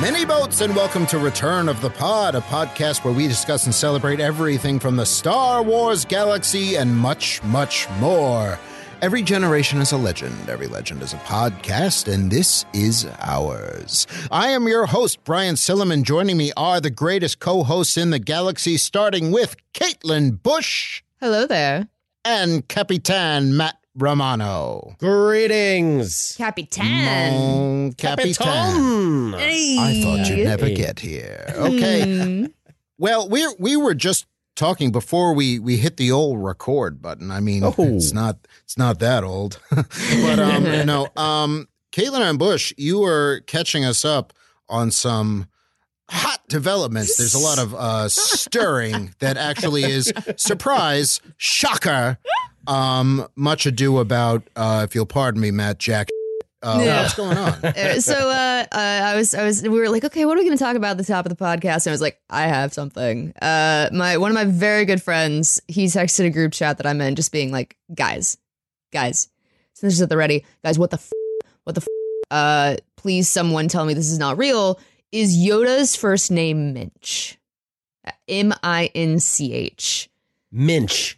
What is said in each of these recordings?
Many boats, and welcome to Return of the Pod, a podcast where we discuss and celebrate everything from the Star Wars galaxy and much, much more. Every generation is a legend, every legend is a podcast, and this is ours. I am your host, Brian Silliman. Joining me are the greatest co hosts in the galaxy, starting with Caitlin Busch Hello there. and Capitan Matt Romano. Greetings. Capitan. Mon Capitan. Capitan. I thought you'd never Hey. get here. Okay. Hmm. Well, we we were just talking before we we hit the old record button. I mean, Oh. it's not it's not that old, but um, you know, um, Caitlin and Bush, you were catching us up on some hot developments. There's a lot of uh, stirring that actually is surprise, shocker. Um, much ado about, uh, if you'll pardon me, Matt Jack. Uh, Yeah. What's going on? Uh, so uh, uh, I was, I was, we were like, okay, what are we going to talk about at the top of the podcast? And I was like, I have something. Uh, my one of my very good friends, he texted a group chat that I'm in, just being like, guys, guys, so this is at the ready, guys. What the, f- what the, f- uh, please, someone tell me this is not real. Is Yoda's first name Minch? M I N C H. Minch.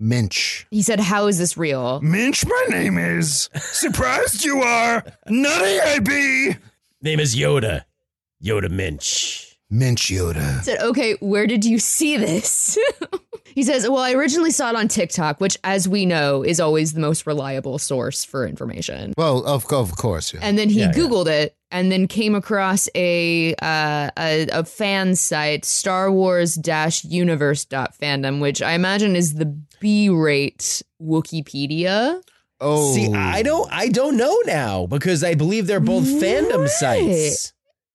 Minch. He said, "How is this real?" Minch, my name is. Surprised you are. Nutty I be. Name is Yoda. Yoda Minch. Minch Yoda. said, okay, where did you see this? he says, well, I originally saw it on TikTok, which, as we know, is always the most reliable source for information. Well, of, of course. Yeah. And then he Yeah, yeah. Googled it and then came across a uh, a, a fan site, Star Wars universe.fandom, which I imagine is the B rate Wikipedia. oh. See, I don't I don't know now because I believe they're both fandom sites.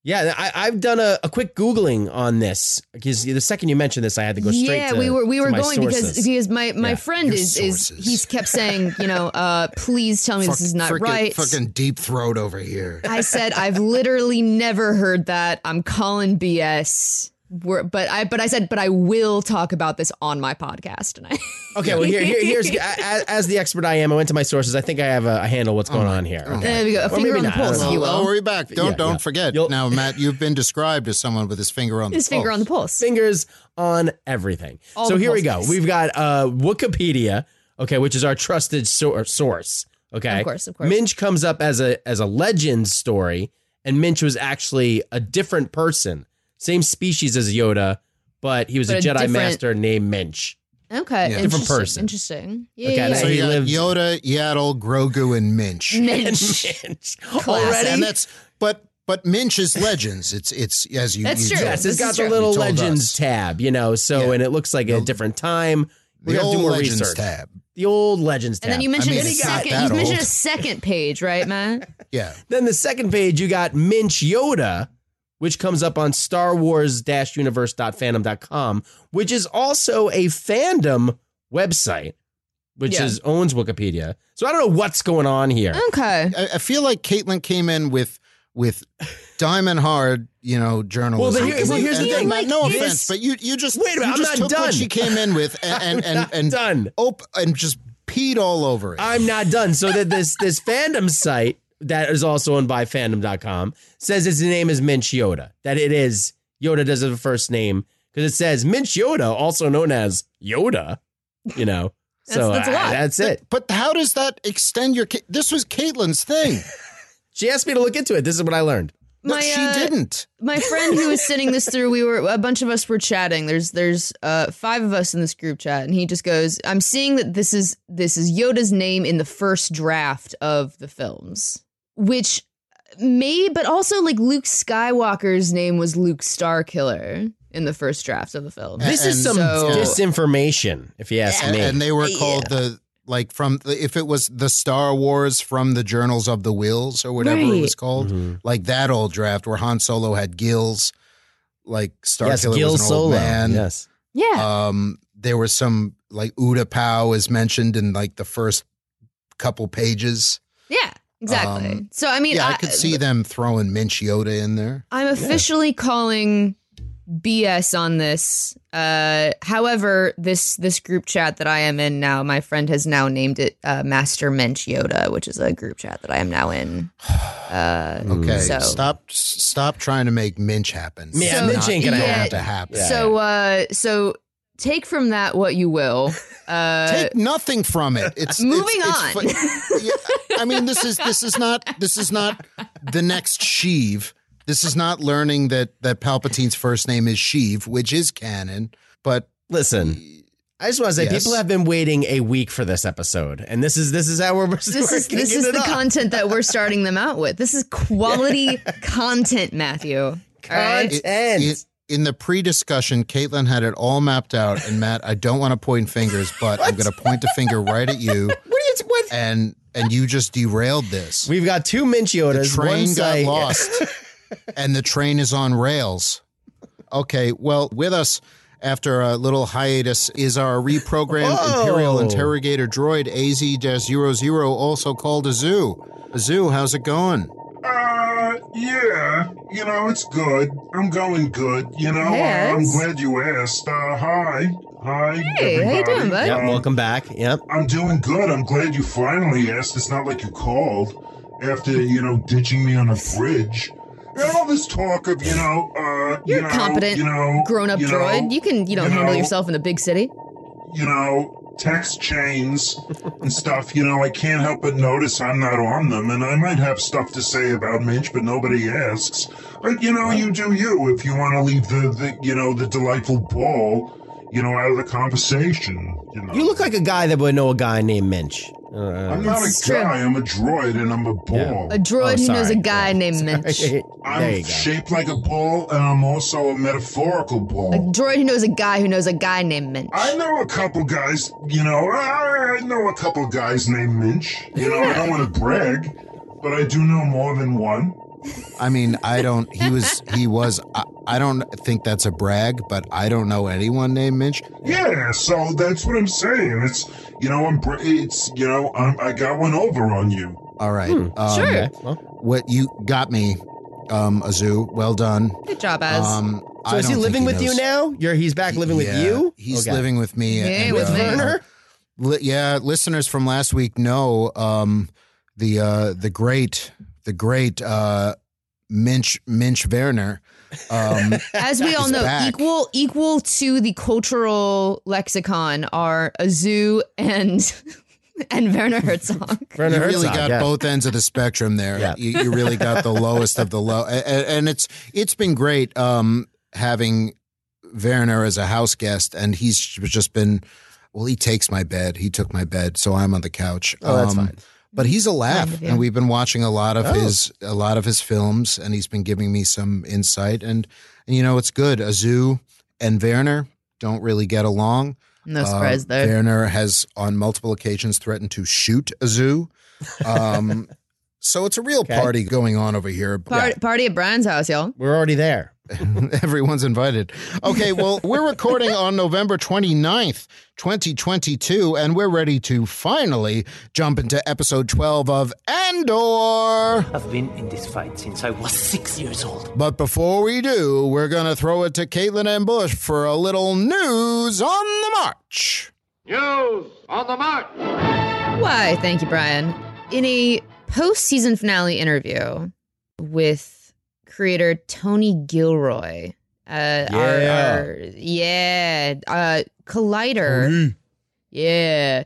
Yeah, I, I've done a, a quick googling on this because the second you mentioned this, I had to go straight. To Yeah, to, we were we were going because sources. because my my Yeah. friend Your is is he's kept saying you know uh please tell me this is not Frickin- right. Fucking deep throat over here. I said I've literally never heard that. I'm calling BS. We're, but I but I said but I will talk about this on my podcast tonight. Okay, well here, here here's as, as the expert I am. I went to my sources. I think I have a, a handle what's going on here. Okay. there we go. A Or finger on the not, don't pulse, know. if you I'll will. worry back. Don't Yeah, don't yeah. forget. You'll- now, Matt, you've been described as someone with his finger on the His finger pulse. on the pulse. fingers on everything. All so the here we go. pulses. We've got uh, Wikipedia, okay, which is our trusted sor- source. Okay, Of course, of course. Minch comes up as a as a legend story, and Minch was actually a different person, same species as Yoda, but he was But a a Jedi different- master named Minch. Yeah. Okay, Different person. Interesting. Yeah, Okay, yeah, So So he lived- Yoda, Yaddle, Grogu, and Minch. And Minch. Minch already. and that's but but Minch is legends. It's it's as you. That's you true. Yes, it's got is the little legends us. tab, you know. So Yeah. and it looks like a different time. We The have to do more legends research. tab. The old legends tab. And then you mentioned I mean, a second. You mentioned old. a second page, right, man? Yeah. Then the second page, you got Minch Yoda, which comes up on Star Wars universe.fandom.com, which is also a fandom website, which Yeah. is owns Wikipedia. So I don't know what's going on here. Okay. I, I feel like Caitlin came in with with diamond hard, you know, journalism. Well, but here- well, here's the And- thing. and Matt, no This- offense, but you you just Wait a minute, you I'm just not took done. what she came in with and and and, Not and done. op- and just peed all over it. I'm not done. So that this this fandom site that is also owned by fandom.com says his name is Minch Yoda. That it is Yoda does have a first name because it says Minch Yoda, also known as Yoda. You know. So That's- that's a lot. uh, that's it. But how does that extend your? This was Caitlin's thing. She asked me to look into it. This is what I learned. No, My, she uh, didn't. my friend who was sending this through we were a bunch of us were chatting there's there's uh five of us in this group chat and he just goes i'm seeing that this is this is yoda's name in the first draft of the films which may but also like luke skywalker's name was luke starkiller in the first draft of the film This is some so- disinformation, if you ask and, me. and they were called the like from the, if it was the Star Wars from the Journals of the Whills or whatever it was called, Mhm. like that old draft where Han Solo had gills, like Star yes, Killer Gil was an Solo. old man. Yes. Yeah. Um, there was some like Uda Pow is mentioned in like the first couple pages. Yeah. Exactly. um, so I mean, yeah, I, could see them throwing Minch Yoda in there. I'm officially calling BS on this. Uh, however, this this group chat that I am in now, my friend has now named it uh, Master Mensch Yoda, which is a group chat that I am now in. Uh, Okay, So- stop stop trying to make Minch happen. Yeah, So- Minch ain't gonna yeah, have to happen. So, uh, so take from that what you will. Uh, Take nothing from it. It's Moving it's, on. fu- Yeah, I mean, this is this is not this is not the next Sheev. This is not learning that that Palpatine's first name is Sheev, which is canon. But Listen, I just want to say Yes. people have been waiting a week for this episode, and this is this is how we're this is this is the content that we're starting them out with. This is quality content, Matthew. All right? it- it- in the pre-discussion, Caitlin had it all mapped out. And Matt, I don't want to point fingers, but I'm going to point a finger right at you, What are you? What? and and you just derailed this. We've got two Minch the Yodas. train got side- lost and the train is on rails. Okay, well, with us after a little hiatus is our reprogrammed Whoa. Imperial Interrogator droid AZ-00, also called Azu. Azu, how's it going? Uh, yeah, you know, it's good. I'm going good, you know. Hey, I'm glad you asked. Uh, hi. Hi. Hey, how you doing, bud? Yep, Um, welcome back. Yep. I'm doing good. I'm glad you finally asked. It's not like you called after, you know, ditching me on a bridge. And all this talk of, you know, uh, You're you know, competent, you know, grown-up you know, droid. You can, you know, you handle know, yourself in a big city. you know, text chains and stuff, you know, I can't help but notice I'm not on them, and I might have stuff to say about Minch, but nobody asks. But you know, you do you if you want to leave the, the, you know, the delightful ball, you know, out of the conversation. You know, You look like a guy that would know a guy named Minch. Uh, I'm not This is a true. guy. I'm a droid, and I'm a ball. A droid Oh, who knows a sorry. guy named Minch. I'm shaped like a ball, and I'm also a metaphorical ball. A droid who knows a guy who knows a guy named Minch. I know a couple guys, you know, I, I know a couple guys named Minch. You know, I don't want to brag, but I do know more than one. I mean, I don't. He was. He was. I, I don't think that's a brag, but I don't know anyone named Minch. Yeah, so that's what I'm saying. It's, you know, I'm, it's, you know, I'm, I got one over on you. All right. Hmm, um, sure. Well, What you got me, um, Azu. Well done. Good job, Az. Um, so I is he don't think living with you now? You're he's back living with Yeah, you. He's Okay. living with me. Yeah, and, with uh. Werner? Li- yeah, listeners from last week know um, the uh, the great the great uh, Minch Minch Werner. Um, As we all know, back. equal equal to the cultural lexicon are Azu and and Werner Herzog. Werner you really Herzog, got yeah. both ends of the spectrum there. Yeah. You, you really got the lowest of the low, A- a- and it's it's been great um, having Werner as a house guest, and he's just been. Well, he takes my bed. He took my bed, so I'm on the couch. Oh, that's Um, fine. But he's a laugh, Kind of, yeah. and we've been watching a lot of Oh. his a lot of his films, and he's been giving me some insight. And, and you know, it's good. Azu and Werner don't really get along. No Uh, surprise there. Werner has on multiple occasions threatened to shoot Azu. Um, so it's a real Okay. party going on over here. Party, party at Brian's house, y'all. We're already there. Everyone's invited. Okay, well, we're recording on November 29th, 2022, and we're ready to finally jump into episode 12 of Andor. I've been in this fight since I was six years old. But before we do, we're going to throw it to Caitlin and Bush for a little news on the march. News on the march. Why, thank you, Brian. In a post season finale interview with creator Tony Gilroy, uh, our, Yeah. our yeah, uh, Collider, yeah,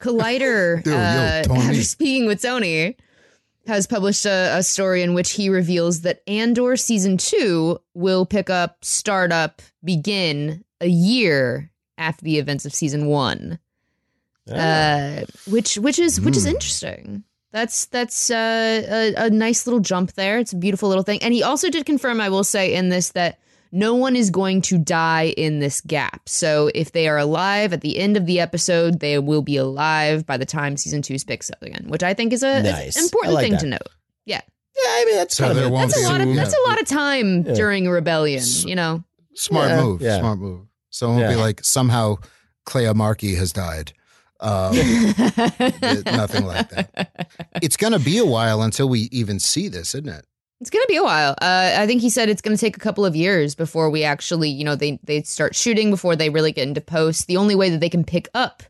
Collider, Yo, yo, uh, Tony. after speaking with Tony, has published a, a story in which he reveals that Andor season two will pick up, start up, begin a year after the events of season one uh, which which is which is Hmm. interesting. That's that's uh, a, a nice little jump there. It's a beautiful little thing. And he also did confirm, I will say, in this that no one is going to die in this gap. So if they are alive at the end of the episode, they will be alive by the time season two picks up again, which I think is a Nice. an important like thing that. to note. Yeah, Yeah, I mean that's So kind of a, won't that's a lot of that's a lot of time Yeah. during a rebellion. You know, Smart Yeah, move. yeah. Smart move. So it won't be like somehow Kleya Marki has died. Um, it- nothing like that. It's going to be a while until we even see this, isn't it? It's gonna be a while. Uh, I think he said it's gonna take a couple of years before we actually, you know, they they start shooting before they really get into post. The only way that they can pick up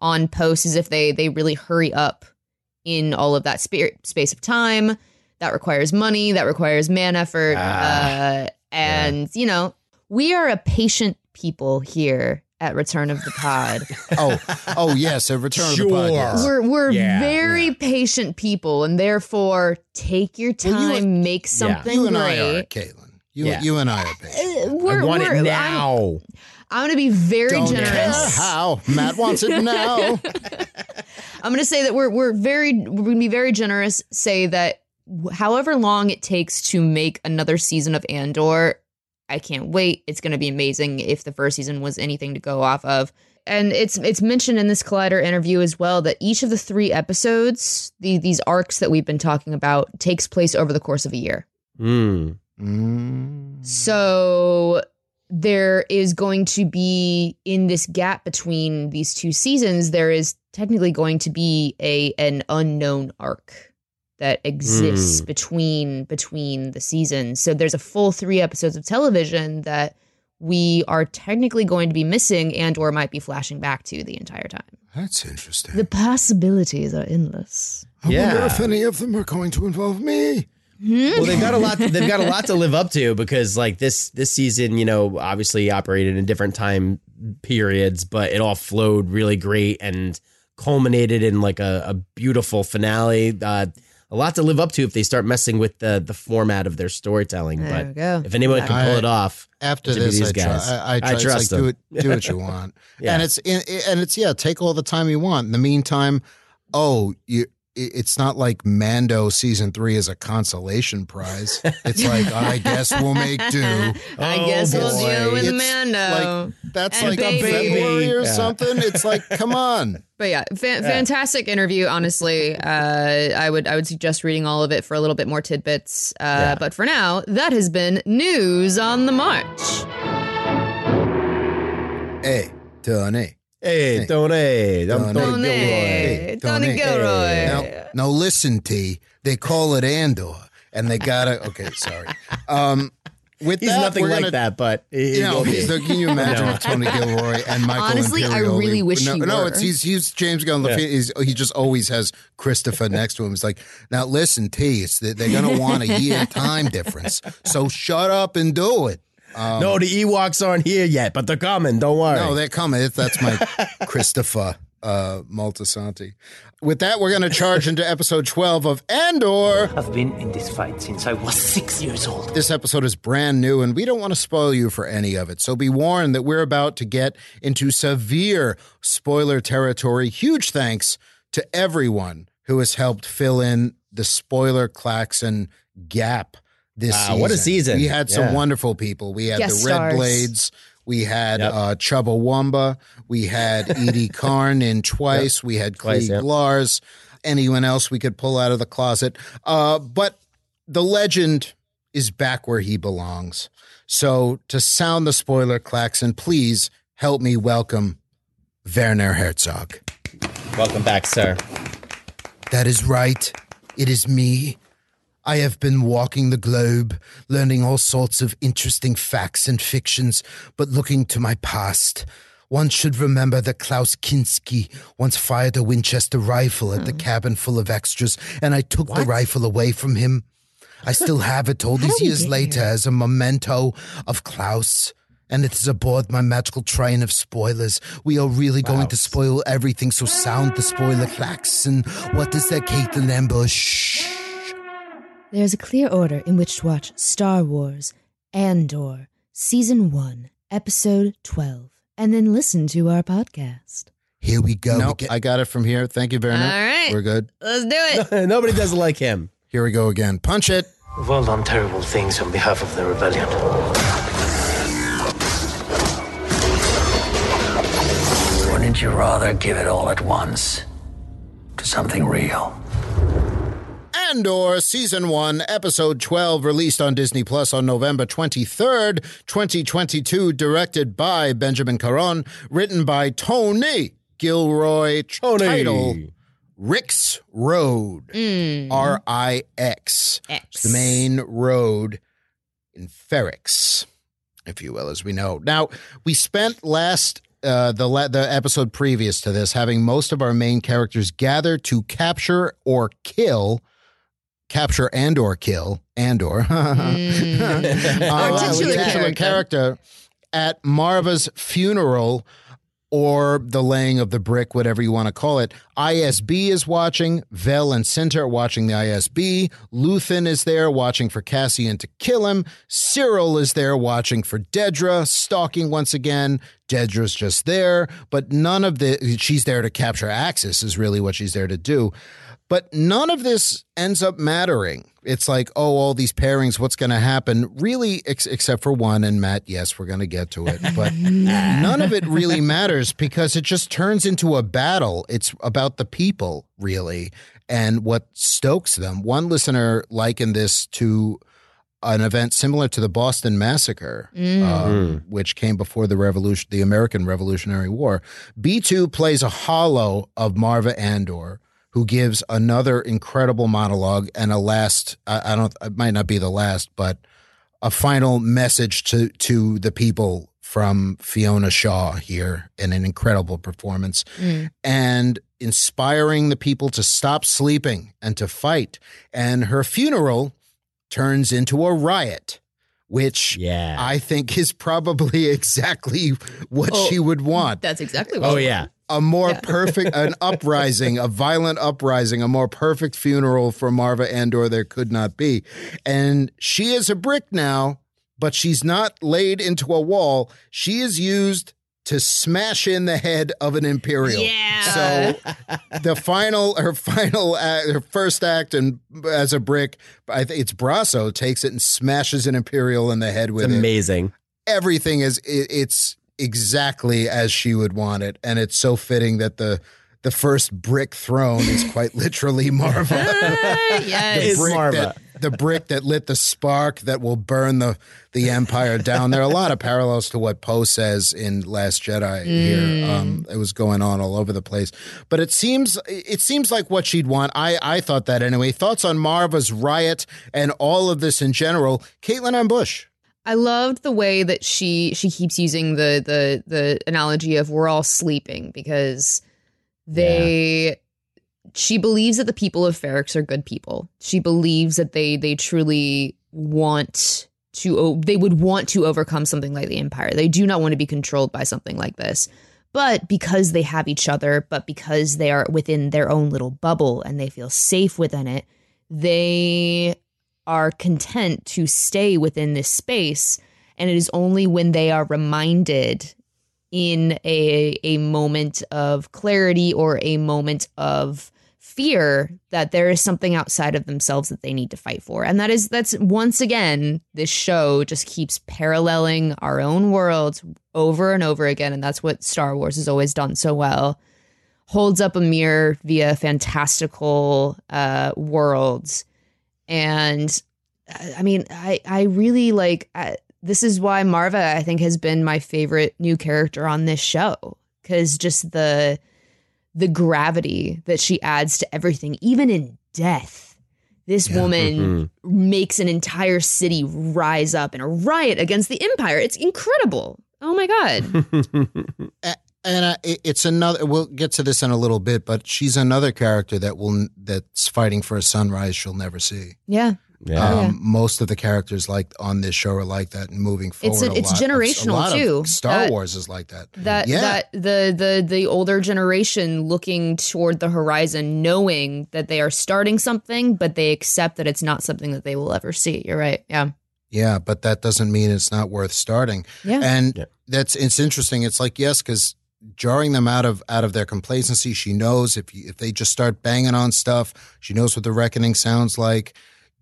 on post is if they they really hurry up in all of that spirit space of time. That requires money. That requires man effort. Ah. uh, and you know, we are a patient people here at Return of the Pod. Oh, oh yes, a return Sure. of the podcast. We're we're Yeah, very patient people, and therefore take your Well, you time, and- make something yeah. You and great. I are, Caitlin. You, Yeah. you and I are patient. Uh, we're, I want we're- it I'm- now. I'm, going to be very Don't care generous. how Matt wants it now. I'm going to say that we're we're very we're going to be very generous. Say that however long it takes to make another season of Andor, I can't wait. It's going to be amazing. If the first season was anything to go off of. And it's it's mentioned in this Collider interview as well that each of the three episodes, the, these arcs that we've been talking about, takes place over the course of a year. Mm. Mm. So there is going to be in this gap between these two seasons, there is technically going to be a an unknown arc that exists Mm. between between the seasons. So there's a full three episodes of television that we are technically going to be missing and or might be flashing back to the entire time. That's interesting. The possibilities are endless. I wonder if any of them are going to involve me. Well, they've got a lot. They've got a lot to live up to because, like this this season, you know, obviously operated in different time periods, but it all flowed really great and culminated in like a, a beautiful finale. Uh, a lot to live up to if they start messing with the the format of their storytelling. There but go. if anyone can pull I- it off, After it should be this, these I, guys. I, I, I try, it's trust like, do them. it, do what you want, Yeah. and it's and it's yeah, take all the time you want. In the meantime, oh, you, it- it's not like Mando season three is a consolation prize. It's like I guess we'll make do. I Oh, guess we'll boy. deal with It's Mando. Like that's And like baby. February or Yeah. something. It's like come on. But yeah, fa- fantastic interview. Honestly, uh, I would I would suggest reading all of it for a little bit more tidbits. Uh, Yeah. But for now, that has been news on the march. Hey, Tony. Hey, Tony, I'm Tony. Tony Tony. Gilroy. Tony Gilroy. Now, now listen, T. They call it Andor, and they gotta. Okay, sorry. Um, with He's that, nothing like gonna, that, but he, You know, he- he's the, can you imagine No. if Tony Gilroy and Michael Honestly, I really wish no, he no, were. it's he's he's James Gunn. Yeah. He's, he just always has Christopher next to him. It's like, now listen, T. It's they're gonna want a year time difference. So shut up and do it. Um, no, the Ewoks aren't here yet, but they're coming. Don't worry. no, they're coming. That's my Christopher uh, Moltisanti. With that, we're gonna charge into episode twelve of Andor. I've been in this fight since I was six years old. This episode is brand new, and we don't want to spoil you for any of it. So be warned that we're about to get into severe spoiler territory. Huge thanks to everyone who has helped fill in the spoiler klaxon gap this Wow, season. what a season. We had some Yeah. wonderful people. We had Guest the Red stars. Blades. We had Yep. uh, Chubba Wumba. We had Eedy Karn in Twice. We had Twice, Clea yep. Lars. Anyone else we could pull out of the closet. Uh, but the legend is back where he belongs. So to sound the spoiler klaxon, please help me welcome Werner Herzog. Welcome back, sir. That is right. It is me. I have been walking the globe, learning all sorts of interesting facts and fictions, but looking to my past. One should remember that Klaus Kinski once fired a Winchester rifle at the cabin full of extras, and I took the rifle away from him. I still have it all these years later as a memento of Klaus. And it is aboard my magical train of spoilers. We are really going to spoil everything, so sound the spoiler klaxon. What is that, Caitlin Ambush? Shh. There's a clear order in which to watch Star Wars Andor, Season 1, Episode 12, and then listen to our podcast. Here we go. Nope, I got it from here. Thank you, Werner. All right. We're good. Let's do it. Nobody doesn't like him. Here we go again. Punch it. We've all done terrible things on behalf of the rebellion. Wouldn't you rather give it all at once to something real? Andor Season 1, Episode 12, released on Disney Plus on November 23rd, 2022, directed by Benjamin Caron, written by Tony Gilroy, Tony. title Rix Road, R I X. X. It's the main road in Ferrix, if you will, as we know. Now, we spent last uh, the la- the episode previous to this having most of our main characters gather to capture or kill. Capture and or kill and or Our Uh, titular titular character. character at Maarva's funeral or the laying of the brick, whatever you want to call it. ISB is watching. Vel and Cinta are watching the ISB. Luthen is there watching for Cassian to kill him. Syril is there watching for Dedra, stalking once again. Dedra's just there, but none of the, she's there to capture Axis, is really what she's there to do. But none of this ends up mattering. It's like, oh, all these pairings, what's going to happen? Really, ex- except for one, and Matt, yes, we're going to get to it. But none of it really matters because it just turns into a battle. It's about the people, really, and what stokes them. One listener likened this to an event similar to the Boston Massacre, um, which came before the revolution, the American Revolutionary War. B two plays a holo of Maarva Andor, who gives another incredible monologue and a last. I, I don't. It might not be the last, but a final message to to the people from Fiona Shaw here in an incredible performance mm. and inspiring the people to stop sleeping and to fight. And her funeral turns into a riot, which Yeah. I think is probably exactly what Oh, she would want. That's exactly what. oh yeah. A more perfect, an uprising, a violent uprising, a more perfect funeral for Maarva Andor there could not be. And she is a brick now, but she's not laid into a wall. She is used to smash in the head of an Imperial. Yeah. So the final, her final, act, her first act, and as a brick, I think it's Brasso takes it and smashes an Imperial in the head with It's it amazing. everything is it, it's exactly as she would want it and it's so fitting that the the first brick thrown is quite literally Maarva. yes. It's brick Maarva. that the brick that lit the spark that will burn the the empire down. There are a lot of parallels to what Poe says in Last Jedi here. Um, it was going on all over the place, but it seems it seems like what she'd want. I I thought that anyway. Thoughts on Maarva's riot and all of this in general? Caitlin and Bush. I loved the way that she she keeps using the the the analogy of we're all sleeping because they she believes that the people of Ferrix are good people. She believes that they they truly want to they would want to overcome something like the empire. They do not want to be controlled by something like this. But because they have each other, but because they are within their own little bubble and they feel safe within it, they are content to stay within this space. And it is only when they are reminded in a a moment of clarity or a moment of fear that there is something outside of themselves that they need to fight for. And that is that's once again this show just keeps paralleling our own worlds over and over again and that's what Star Wars has always done so well. Holds up a mirror via fantastical uh worlds and I I mean, I I really like. I, this is why Maarva, I think, has been my favorite new character on this show because just the the gravity that she adds to everything, even in death. This woman mm-hmm. makes an entire city rise up in a riot against the Empire. It's incredible. Oh my god. and uh, it- it's another we'll get to this in a little bit but she's another character that will that's fighting for a sunrise she'll never see. Yeah. Yeah. Oh, um, most of the characters like on this show are like that and moving forward It's a- a it's lot. Of- generational, a lot of too. star That- wars is like that. that yeah. that the the the older generation looking toward the horizon knowing that they are starting something but they accept that it's not something that they will ever see. You're right. Yeah. Yeah but that doesn't mean it's not worth starting. Yeah. And Yeah. that's it's interesting. It's like yes because jarring them out of out of their complacency she knows if you, if they just start banging on stuff she knows what the reckoning sounds like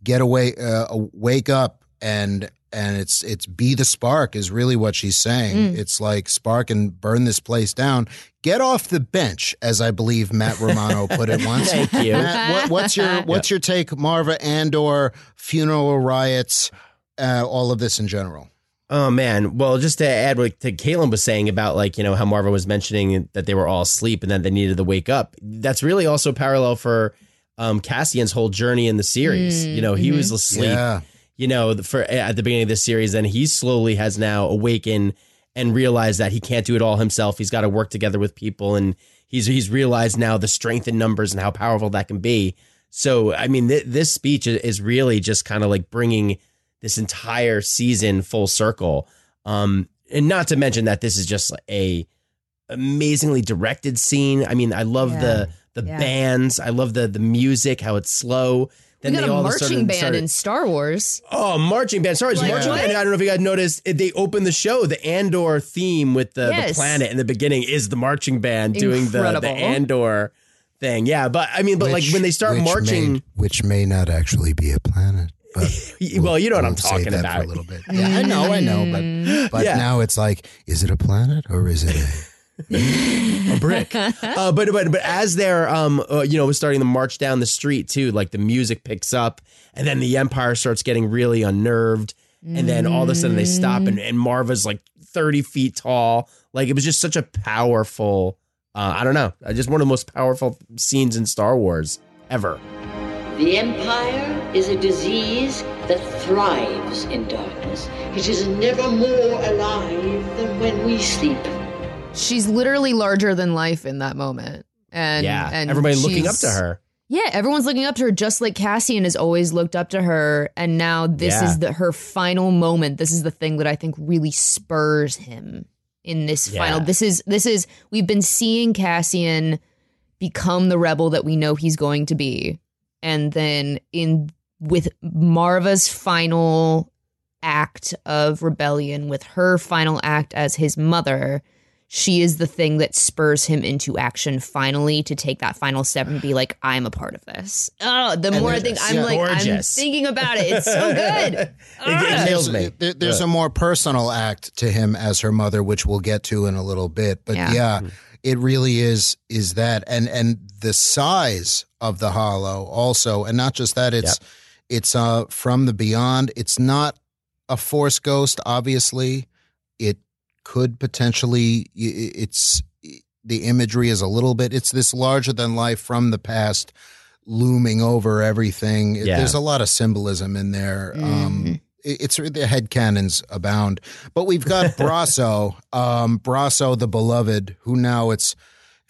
get away uh, wake up and and it's it's be the spark is really what she's saying. Mm. It's like spark and burn this place down. Get off the bench, as I believe Matt Romano put it once. Thank you. Matt, what, what's your what's your take, Maarva Andor funeral riots, uh, all of this in general? Oh man. Well, just to add what to Caitlin was saying about like, you know, how Maarva was mentioning that they were all asleep and that they needed to wake up. That's really also parallel for um Cassian's whole journey in the series. Mm, you know, he mhm. was asleep, Yeah, you know, for at the beginning of this series, and he slowly has now awakened and realized that he can't do it all himself. He's got to work together with people and he's he's realized now the strength in numbers and how powerful that can be. So, I mean, th- this speech is- is really just kind of like bringing this entire season full circle. Um, and not to mention that this is just a amazingly directed scene. I mean, I love Yeah. the the Yeah. bands. I love the the music, how it's slow. we got a all marching sudden band started- in Star Wars. Oh, marching band. Sorry, it's Like, marching what? band. I don't know if you guys noticed. They opened the show. The Andor theme with the, the planet in the beginning is the marching band doing the, the Andor thing. Yeah, but I mean, but like when they start which marching, may, which may not actually be a planet. But well, you know what I'm we'll save talking about. a little bit. Yeah, I know, I know, but but Yeah. now it's like, is it a planet or is it a? a brick. uh, but but but as they're um uh, you know starting to march down the street too, like the music picks up, and then the Empire starts getting really unnerved, and then all of a sudden they stop, and, and Maarva's like thirty feet tall. Like it was just such a powerful. Uh, I don't know, just one of the most powerful scenes in Star Wars ever. The Empire is a disease that thrives in darkness. It is never more alive than when we sleep. She's literally larger than life in that moment. And yeah, and everybody looking up to her. Yeah, everyone's looking up to her just like Cassian has always looked up to her and now this Yeah. is the her final moment. This is the thing that I think really spurs him in this Yeah. final. This is this is we've been seeing Cassian become the rebel that we know he's going to be. And then in with Maarva's final act of rebellion with her final act as his mother, she is the thing that spurs him into action finally to take that final step and be like, I'm a part of this. Oh, the more I think I'm yeah. like, I'm Gorgeous. thinking about it. It's so good. It, Ah. it kills me. There- there's a more personal act to him as her mother, which we'll get to in a little bit. But Yeah. yeah, it really is is that, and and the size of the holo also, and not just that. It's it's uh from the beyond. It's not a force ghost. Obviously, it could potentially. i- i- It's the imagery is a little bit. It's this larger than life from the past looming over everything. Yeah. There's a lot of symbolism in there. Um, it- it's the head cannons abound, but we've got Brasso, um, Brasso the beloved, who now it's.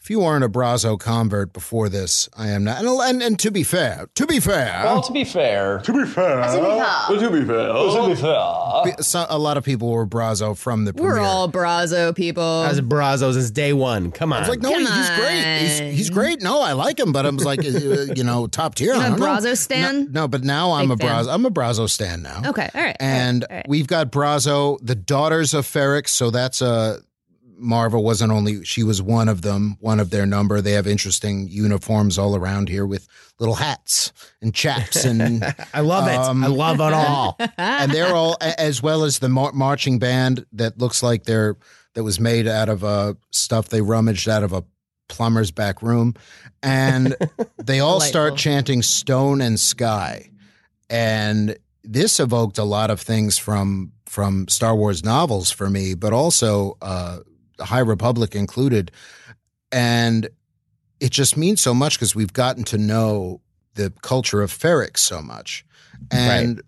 If you weren't a Brasso convert before this, I am not. And, and, and to be fair, to be fair, Well, to be fair, To be fair, to be fair, to be fair, so, a lot of people were Brasso from the We're all Brasso people. As Brassos since day one. Come on. I was like, no, Come he's great. He's, he's great. No, I like him, but I was like, uh, you know, top tier. You I a don't. Brasso stan? No, no, but now I'm Big a fan. Brasso. I'm a Brasso stan now. okay, all right. And all right, all right. we've got Brasso, the daughters of Ferrix. So that's a Maarva wasn't only she was one of them, one of their number. They have interesting uniforms all around here with little hats and chaps and I love it. Um, I love it all. and they're all as well as the mar- marching band that looks like they're that was made out of uh stuff they rummaged out of a plumber's back room and they all start chanting stone and sky and this evoked a lot of things from from Star Wars novels for me but also uh High Republic included and it just means so much because we've gotten to know the culture of Ferrix so much and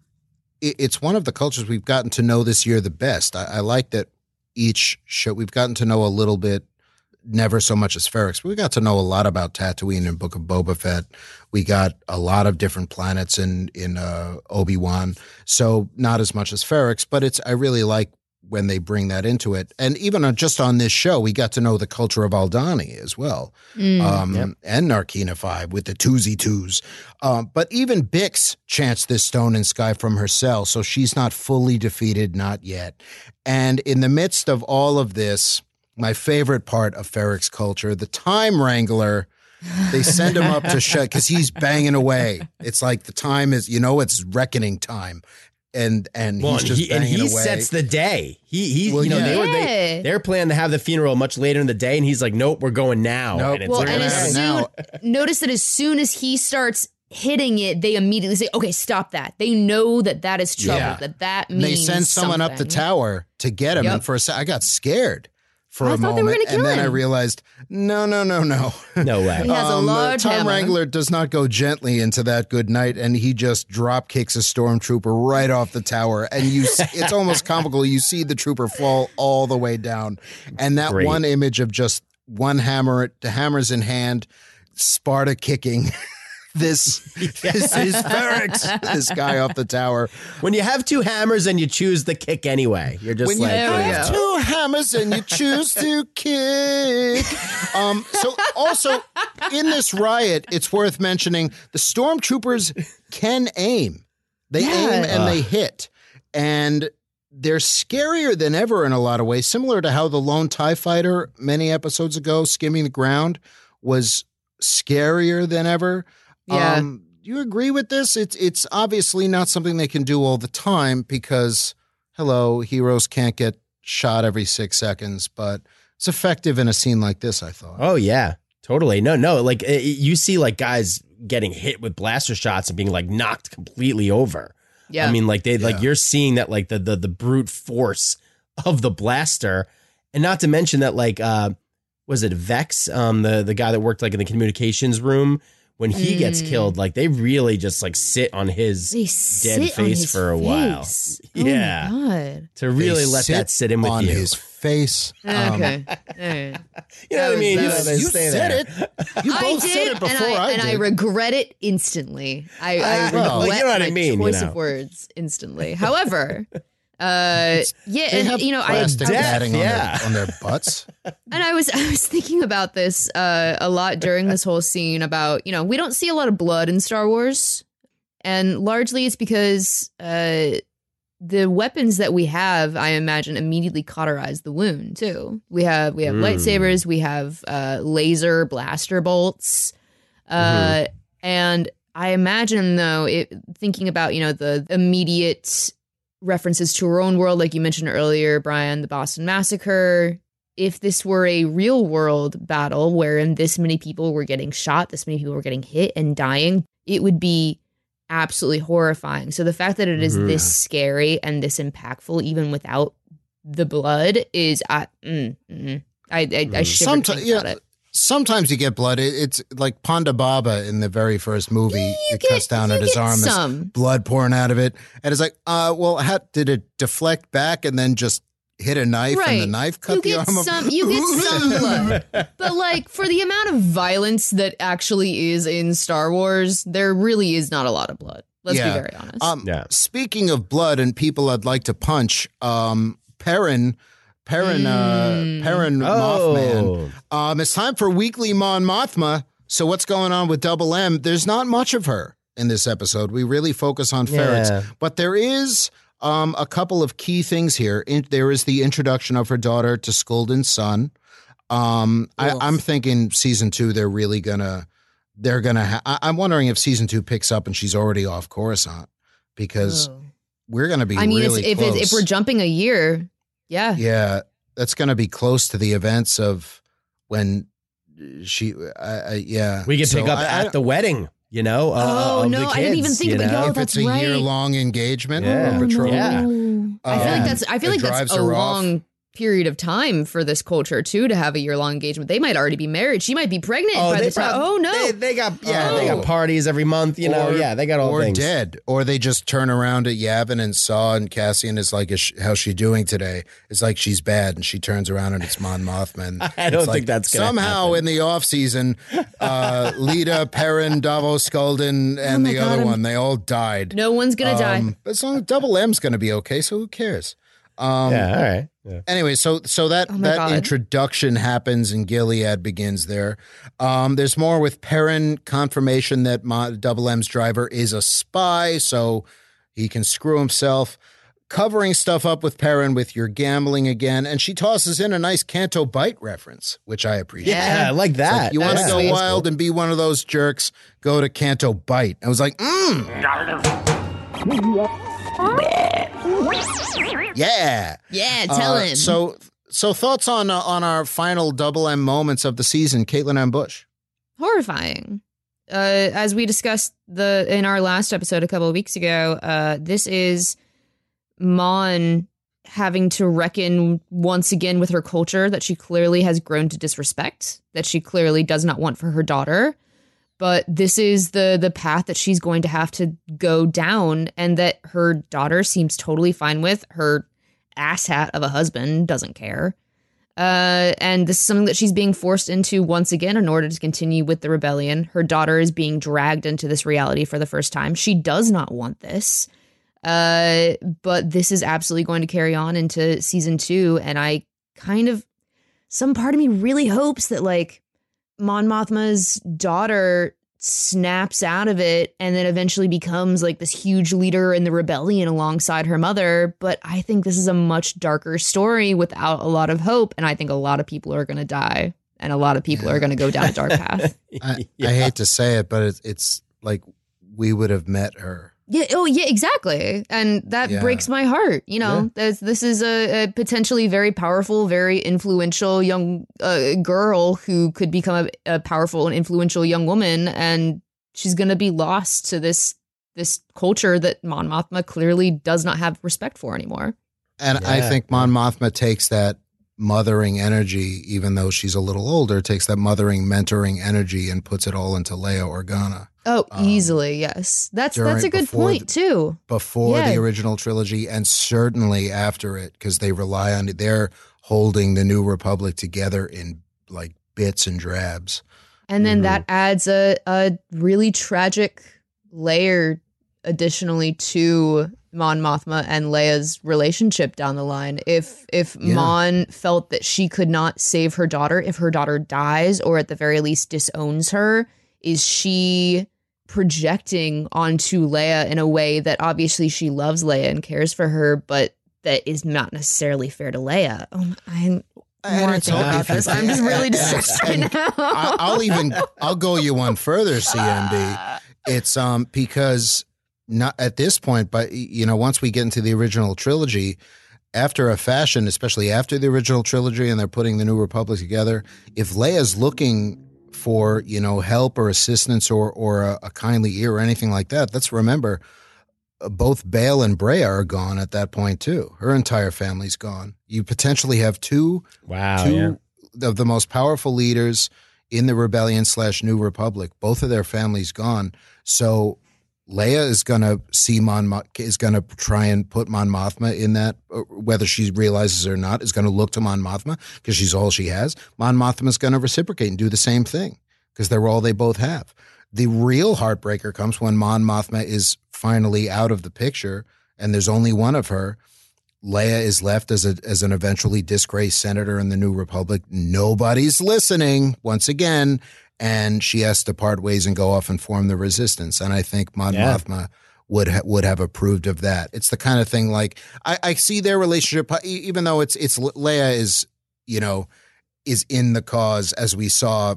it, it's one of the cultures we've gotten to know this year the best. I, I like that each show we've gotten to know a little bit, never so much as Ferrix, but we got to know a lot about Tatooine and Book of Boba Fett. We got a lot of different planets in in uh, Obi Wan, so not as much as Ferrix, but it's I really like when they bring that into it. And even on, just on this show, we got to know the culture of Aldhani as well Mm. um, and Narkina 5 with the twosie twos. Um, but even Bix chants this stone and sky from her cell, so she's not fully defeated, not yet. And in the midst of all of this, my favorite part of Ferrix culture, the time wrangler. They send him up to shut because he's banging away. It's like the time is, you know, it's reckoning time. And and Well, he's just he, and he away. sets the day. He he Well, you know yeah. they were they, they're planning to have the funeral much later in the day, and he's like, nope, we're going now. Nope. And it's Well, and as soon now. notice that as soon as he starts hitting it, they immediately say, "Okay, stop that." They know that that is trouble. Yeah. That that means they send someone up the tower to get him. Yep. And for a second, I got scared for I a thought they moment, were gonna and kill then I realized, no, no, no, no. no way. He has a Um, large Tom hammer. Wrangler does not go gently into that good night, and he just drop kicks a stormtrooper right off the tower. And you, s- it's almost comical. You see the trooper fall all the way down, and that Great. one image of just one hammer, the hammers in hand, Sparta kicking. This, this is Ferrix, this guy off the tower. When you have two hammers and you choose the kick anyway, you're just when you like, There we have go. two hammers and you choose to kick. Um, so also in this riot, it's worth mentioning the stormtroopers can aim. They Yeah. aim and they hit. And they're scarier than ever in a lot of ways, similar to how the lone TIE fighter many episodes ago, skimming the ground, was scarier than ever. Yeah. Um, do you agree with this? It's it's obviously not something they can do all the time because hello, heroes can't get shot every six seconds, but it's effective in a scene like this, I thought. oh yeah, totally. No, no, like uh, you see like guys getting hit with blaster shots and being like knocked completely over. Yeah. I mean, like they Yeah. like you're seeing that like the the the brute force of the blaster, and not to mention that like uh was it Vex, um the the guy that worked like in the communications room when he gets Mm. killed, like they really just like sit on his They dead face his for a while. face. Yeah. Oh my god. to really They let sit that sit in with on you. his face. Um, Okay. All right. you know what I mean? You, know, they you stay said there. it. You I both did, said it before and I, I, and. I regret it instantly. I, I Ah, regret well, you know what I my mean, you choice know. of words instantly. However, uh, yeah, and you know, I, plastic Death, padding on, yeah. their, on their butts. and I was I was thinking about this uh, a lot during this whole scene about you know we don't see a lot of blood in Star Wars, and largely it's because uh, the weapons that we have, I imagine, immediately cauterize the wound too. We have we have Mm. lightsabers, we have uh, laser blaster bolts, uh, and I imagine though it thinking about you know the immediate references to our own world, like you mentioned earlier, Brian, the Boston Massacre. If this were a real world battle wherein this many people were getting shot, this many people were getting hit and dying, it would be absolutely horrifying. So the fact that it is Mhm. this scary and this impactful, even without the blood, is I mm, mm, I I, I shivered Someti- yeah, about it. Sometimes you get blood. It, it's like Ponda Baba in the very first movie. You it cuts get- down at his arm. There's some. blood pouring out of it, and it's like, uh, well, how, did it deflect back and then just hit a knife, and the knife cut you the arm? some you get some blood but like for the amount of violence that actually is in star wars there really is not a lot of blood let's Yeah. be very honest Um, Yeah. Speaking of blood and people I'd like to punch, um, Perrin, Perrin, Mm. uh, Perrin Mothman. Oh, Um, it's time for weekly Mon Mothma. So what's going on with Double M? There's not much of her in this episode. We really focus on ferrets, Yeah. but there is um, a couple of key things here. In, there is the introduction of her daughter to Sculdun's son. Um, I, I'm thinking season two, they're really gonna, they're gonna. Ha- I, I'm wondering if season two picks up and she's already off Coruscant because Oh. we're gonna be i mean really it's, if, close. it's, if we're jumping a year yeah Yeah, that's going to be close to the events of when she. I, I, yeah, we could So pick up I- at I- the wedding. You know? uh, Oh, of no, the I didn't even kids, think you about- know? yo, if that's it's a right. year long engagement Yeah. or betrothal. Yeah. I feel like that's I feel like that's drives a her off. long period of time for this culture too to have a year long engagement. They might already be married. She might be pregnant by they the time. prob- oh no! They, they got yeah, they Oh. got parties every month. You know, Or- yeah, they got all or things. dead, or they just turn around at Yavin and Saw and Cassian is like, is she, "How's she doing today?" It's like she's bad, and she turns around and it's Mon Mothman. I don't It's like, think that's gonna somehow happen. in the off season. Uh, Leida, Perrin, Davos, Sculdun, and Oh the God, other I'm- one—they all died. no one's gonna die. Um, But as long as Double M's going to be okay, so who cares? Um, yeah, all right. Yeah. Anyway, so so that Oh that God. introduction happens and Gilead begins there. Um, there's more with Perrin confirmation that Mo- Double M's driver is a spy, so he can screw himself. Covering stuff up with Perrin with your gambling again, and she tosses in a nice Canto Bight reference, which I appreciate. Yeah, I like It's like, that. you want to go sweet. wild and be one of those jerks? Go to Canto Bight. I was like, mm, Yeah. Yeah, tell Uh, him. So, so thoughts on uh, on our final double M moments of the season, Caitlin M. Bush. horrifying. Uh, as we discussed the in our last episode a couple of weeks ago, uh, this is Mon having to reckon once again with her culture that she clearly has grown to disrespect, that she clearly does not want for her daughter. But this is the the path that she's going to have to go down, and that her daughter seems totally fine with. Her asshat of a husband doesn't care. Uh, and this is something that she's being forced into once again in order to continue with the rebellion. Her daughter is being dragged into this reality for the first time. She does not want this. Uh, but this is absolutely going to carry on into season two. And I kind of, some part of me really hopes that like Mon Mothma's daughter snaps out of it and then eventually becomes like this huge leader in the rebellion alongside her mother. But I think this is a much darker story without a lot of hope. And I think a lot of people are going to die and a lot of people are going to go down a dark path. I, I hate to say it, but it's, it's like we would have met her. Yeah. Oh, yeah. Exactly. And that Yeah. breaks my heart. You know, this this is a, a potentially very powerful, very influential young uh, girl who could become a, a powerful and influential young woman, and she's going to be lost to this this culture that Mon Mothma clearly does not have respect for anymore. And I think Mon Mothma takes that mothering energy, even though she's a little older, takes that mothering, mentoring energy and puts it all into Leia Organa. Oh, easily, yes. That's Um, during- that's a good point the- too. before Yeah. the original trilogy and certainly after it because they rely on it. They're holding the New Republic together in like bits and drabs. And then Mm-hmm. that adds a, a really tragic layer additionally to Mon Mothma and Leia's relationship down the line. If if Yeah. Mon felt that she could not save her daughter, if her daughter dies or at the very least disowns her, is she projecting onto Leia in a way that obviously she loves Leia and cares for her, but that is not necessarily fair to Leia. Oh, I'm And more it's think about this. I'm just really and- distressed right now. I- I'll even I'll go you one further, CMB. It's um because not at this point, but you know, once we get into the original trilogy, after a fashion, especially after the original trilogy, and they're putting the New Republic together, if Leia's looking for you know help or assistance or or a, a kindly ear or anything like that, let's remember uh, both Bail and Breha are gone at that point too. Her entire family's gone. You potentially have two Wow. two yeah. of the most powerful leaders in the rebellion slash New Republic. Both of their families gone. So Leia is gonna see Mon Mo- is gonna try and put Mon Mothma in that, uh, whether she realizes it or not, is gonna look to Mon Mothma because she's all she has. Mon Mothma is gonna reciprocate and do the same thing because they're all they both have. The real heartbreaker comes when Mon Mothma is finally out of the picture and there's only one of her. Leia is left as a as an eventually disgraced senator in the New Republic. Nobody's listening once again, and she has to part ways and go off and form the resistance. And I think Mon Yeah. Mothma would ha- would have approved of that. It's the kind of thing like I, I see their relationship, even though it's it's Leia is you know is in the cause as we saw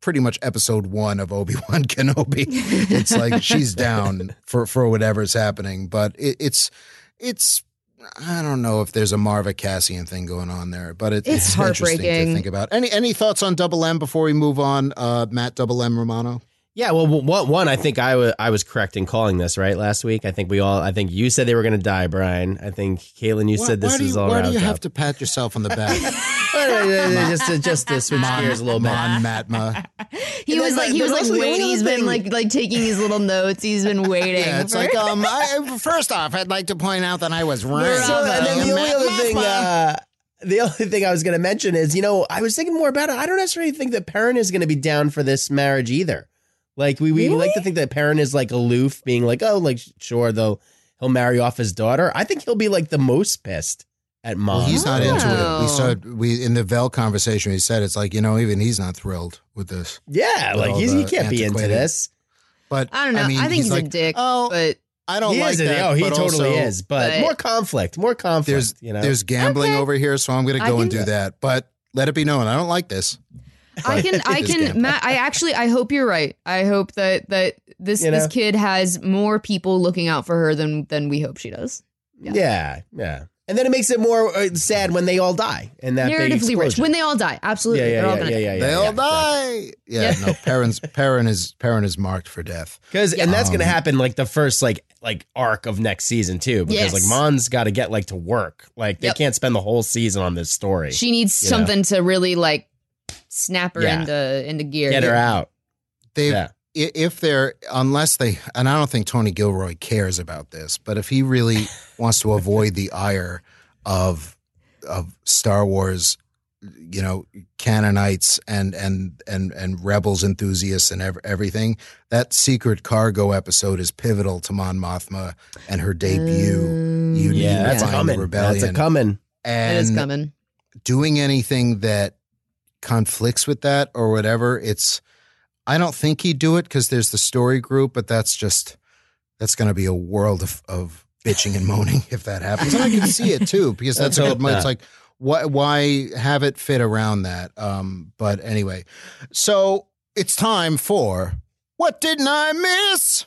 pretty much episode one of Obi Wan Kenobi. it's like she's down for for whatever's happening, but it, it's it's I don't know if there's a Maarva Cassian thing going on there, but it, It's it's, interesting to think about. Any any thoughts on Double M before we move on? Uh, Matt Double M Romano. Yeah, well, one, one I think I wa- I was correct in calling this right last week. I think we all. I think you said they were going to die, Brian. I think Caitlin, you Why- said this why do is you, all Why do wrapped you have to pat yourself on the back? just to, just to switch gears a little bit. Mon Matma. He And was then, like, he was like waiting. He's been like, like taking his little notes. He's been waiting. Yeah, it's for- like um. I, first off, I'd like to point out that I was right. So, and then the only other thing, uh, the only thing I was going to mention is, you know, I was thinking more about it. I don't necessarily think that Perrin is going to be down for this marriage either. Like we, we like to think that Perrin is like aloof, being like, oh, like sure, though he'll marry off his daughter. I think he'll be like the most pissed at mom. Well, he's not into it. Oh. We said we in the Vel conversation. We said it's like you know even he's not thrilled with this. yeah, with like he's, he can't be into this. But I don't know. I, mean, think he's, a like, dick. Oh, but I don't he like is. that. oh, he but totally also, is. But, but- more conflict, more conflict. There's you know, there's gambling Okay. over here, so I'm going to go and do that. But let it be known, I don't like this. I can, I can. Matt. I actually, I hope you're right. I hope that that this You know? this kid has more people looking out for her than than we hope she does. Yeah, yeah. And then it makes it more uh, sad when they all die And that Narratively rich. When they all die, absolutely. yeah, yeah, They're all yeah, gonna yeah, die. yeah, yeah, they yeah, all yeah. die. Yeah, Yeah. no, Perrin's parent is parent is marked for death. Because and that's gonna Um, happen like the first like like arc of next season too. Because Yes. like Mon's got to get like to work. Like they Yep. can't spend the whole season on this story. She needs You know. something to really like snap her Yeah. into into gear. get her out. They Yeah. if they're unless they and I don't think Tony Gilroy cares about this, but if he really wants to avoid the ire of of Star Wars, you know, canonites and and and and rebels enthusiasts and ev- everything, that secret cargo episode is pivotal to Mon Mothma and her debut. you mm. need Yeah, to that's find coming. rebellion. That's a coming. It and is coming. doing anything that conflicts with that or whatever, it's I don't think he'd do it because there's the story group, but that's just that's going to be a world of, of bitching and moaning if that happens. And I can see it too because that's a good. It's like why why have it fit around that? Um, but anyway, so it's time for what didn't I miss?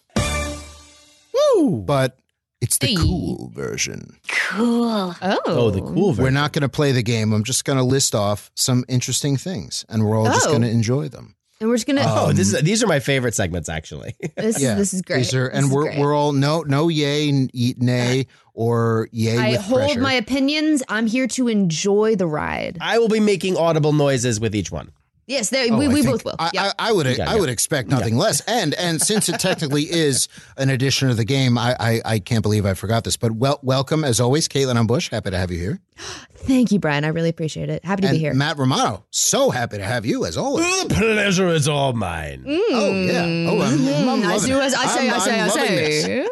Woo! But it's the cool version. Cool. Oh, Oh, the cool version. We're not going to play the game. I'm just going to list off some interesting things, and we're all just Oh. going to enjoy them. and we're just gonna. Oh, this is um, these are my favorite segments actually. this, Yeah, this is great. These are, This and is we're great. we're all no no yay n- eat nay uh, or yay I with hold pressure. my opinions. I'm here to enjoy the ride. I will be making audible noises with each one. Yes, there, Oh, we, we both will. I, yeah. I, I would Yeah, I yeah. would expect nothing less. And and since it technically is an addition of the game, I, I I can't believe I forgot this. But well, welcome as always, Caitlin M. Busch. Happy to have you here. Thank you, Brian. I really appreciate it. Happy to and be here. Matt Romano. So happy to have you as always. The pleasure is all mine. Oh yeah. Oh, I'm, I'm Mm, I loving do I say. I'm- I say. I'm I say.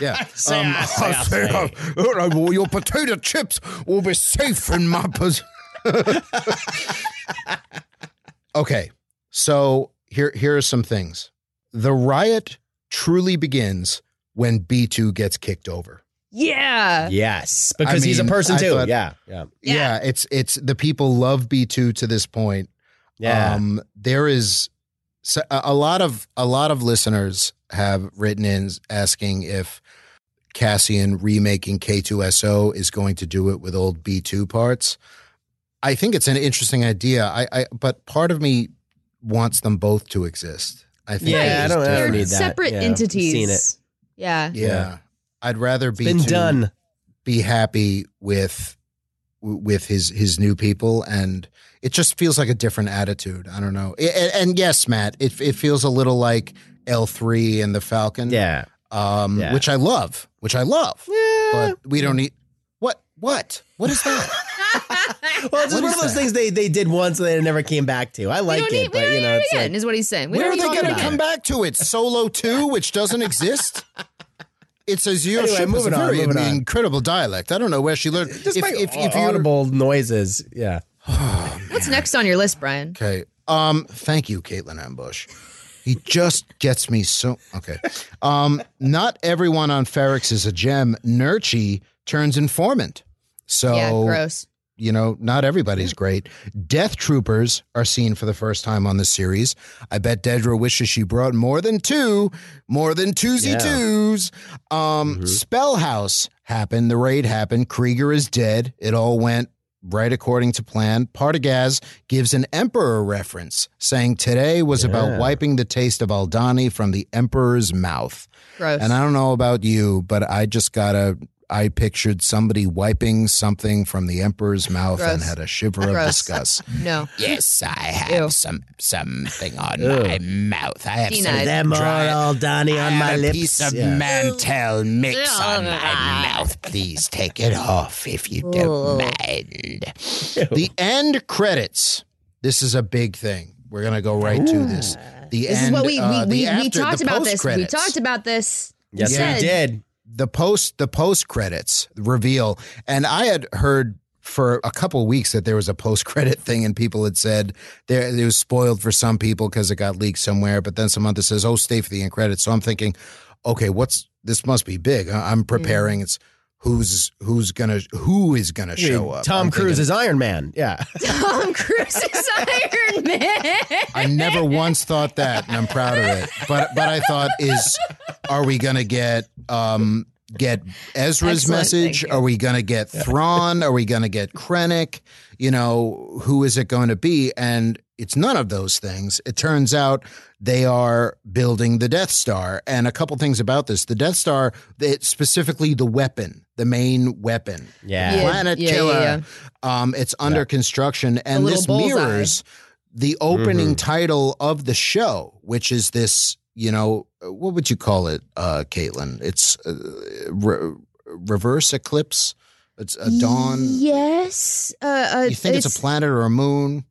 Yeah. say, Um, I say, I I say. uh, well, your potato chips will be safe in my pos- Okay. So here here are some things. The riot truly begins when B2 gets kicked over. Yeah. Yes, because I he's a person I too. thought- yeah, yeah, Yeah. Yeah, it's it's the people love B2 to this point. yeah. Um, there is so- a a lot of a lot of listeners have written in asking if Cassian remaking K2SO is going to do it with old B2 parts. I think it's an interesting idea. I, I but part of me wants them both to exist. I think Yeah, it I don't- I don't need They're that. separate Yeah, I've entities. seen it. Yeah. Yeah. Yeah. I'd rather be B2 been done. be happy with with his his new people and it just feels like a different attitude i don't know and, and yes matt it, it feels a little like l3 and the falcon Yeah, um Yeah. which i love which i love yeah. but we don't need what what what is that well, it's just one of those that? things they they did once and they never came back to. I like it, need, we but don't you need know, it it's again, like, is what he's saying. We where are they going to to come back to it solo 2 which doesn't exist It's says your Anyway, ship is a moving on, very moving on. incredible dialect i don't know where she learned just if, by if, if you're audible noises. Yeah, What's next on your list, Brian? Okay. Um, thank you, Caitlin M. Busch. He just gets me so okay. Um, not everyone on Ferrix is a gem. Nurchi turns informant. So yeah, gross. You know, not everybody's great. Death Troopers are seen for the first time on the series. I bet Dedra wishes she brought more than two, more than twosy Yeah. twos. Um, Spellhaus happened. The raid happened. Kreegyr is dead. It all went right according to plan. Partagaz gives an Emperor reference, saying today was about wiping the taste of Aldhani from the Emperor's mouth. Gross. And I don't know about you, but I just got a. I pictured somebody wiping something from the emperor's mouth and had a shiver of disgust. no. Yes, I have Ew. some something on Ew. my mouth. I have Denied. them are dry- all Donny on have my a lips. piece of Yeah. mantel mix on my mouth. Please take it off if you don't mind. The end credits. This is a big thing. We're gonna go right to this. The This end. is what we we, uh, the we, we after- talked the about this. We talked about this. Yes, You we did. The post the post credits reveal. And i had heard for a couple weeks that there was a post credit thing and people had said there it was spoiled for some people because it got leaked somewhere. But then some other says oh stay for the end credits. So i'm thinking okay what's this must be big. I'm preparing. Mm. It's who's who's gonna who is gonna show up Tom I'm Cruise thinking- is Iron Man. Yeah. Tom Cruise is Iron Man. I never once thought that, and I'm proud of it. But but I thought is, are we gonna get um get Ezra's Excellent, message? Are we going to get Thrawn? Are we going to get Krennic? You know, who is it going to be? And it's none of those things. It turns out they are building the Death Star. And a couple things about this: the Death Star, it, specifically the weapon, the main weapon, Yeah. Yeah. planet yeah, killer. yeah. Um, it's under construction, and this bullseye. mirrors the opening Mhm. title of the show, which is this. You know, what would you call it, uh, Caitlin? It's uh, re- reverse eclipse. It's a dawn. Yes. Uh, uh, You think it's, a planet or a moon?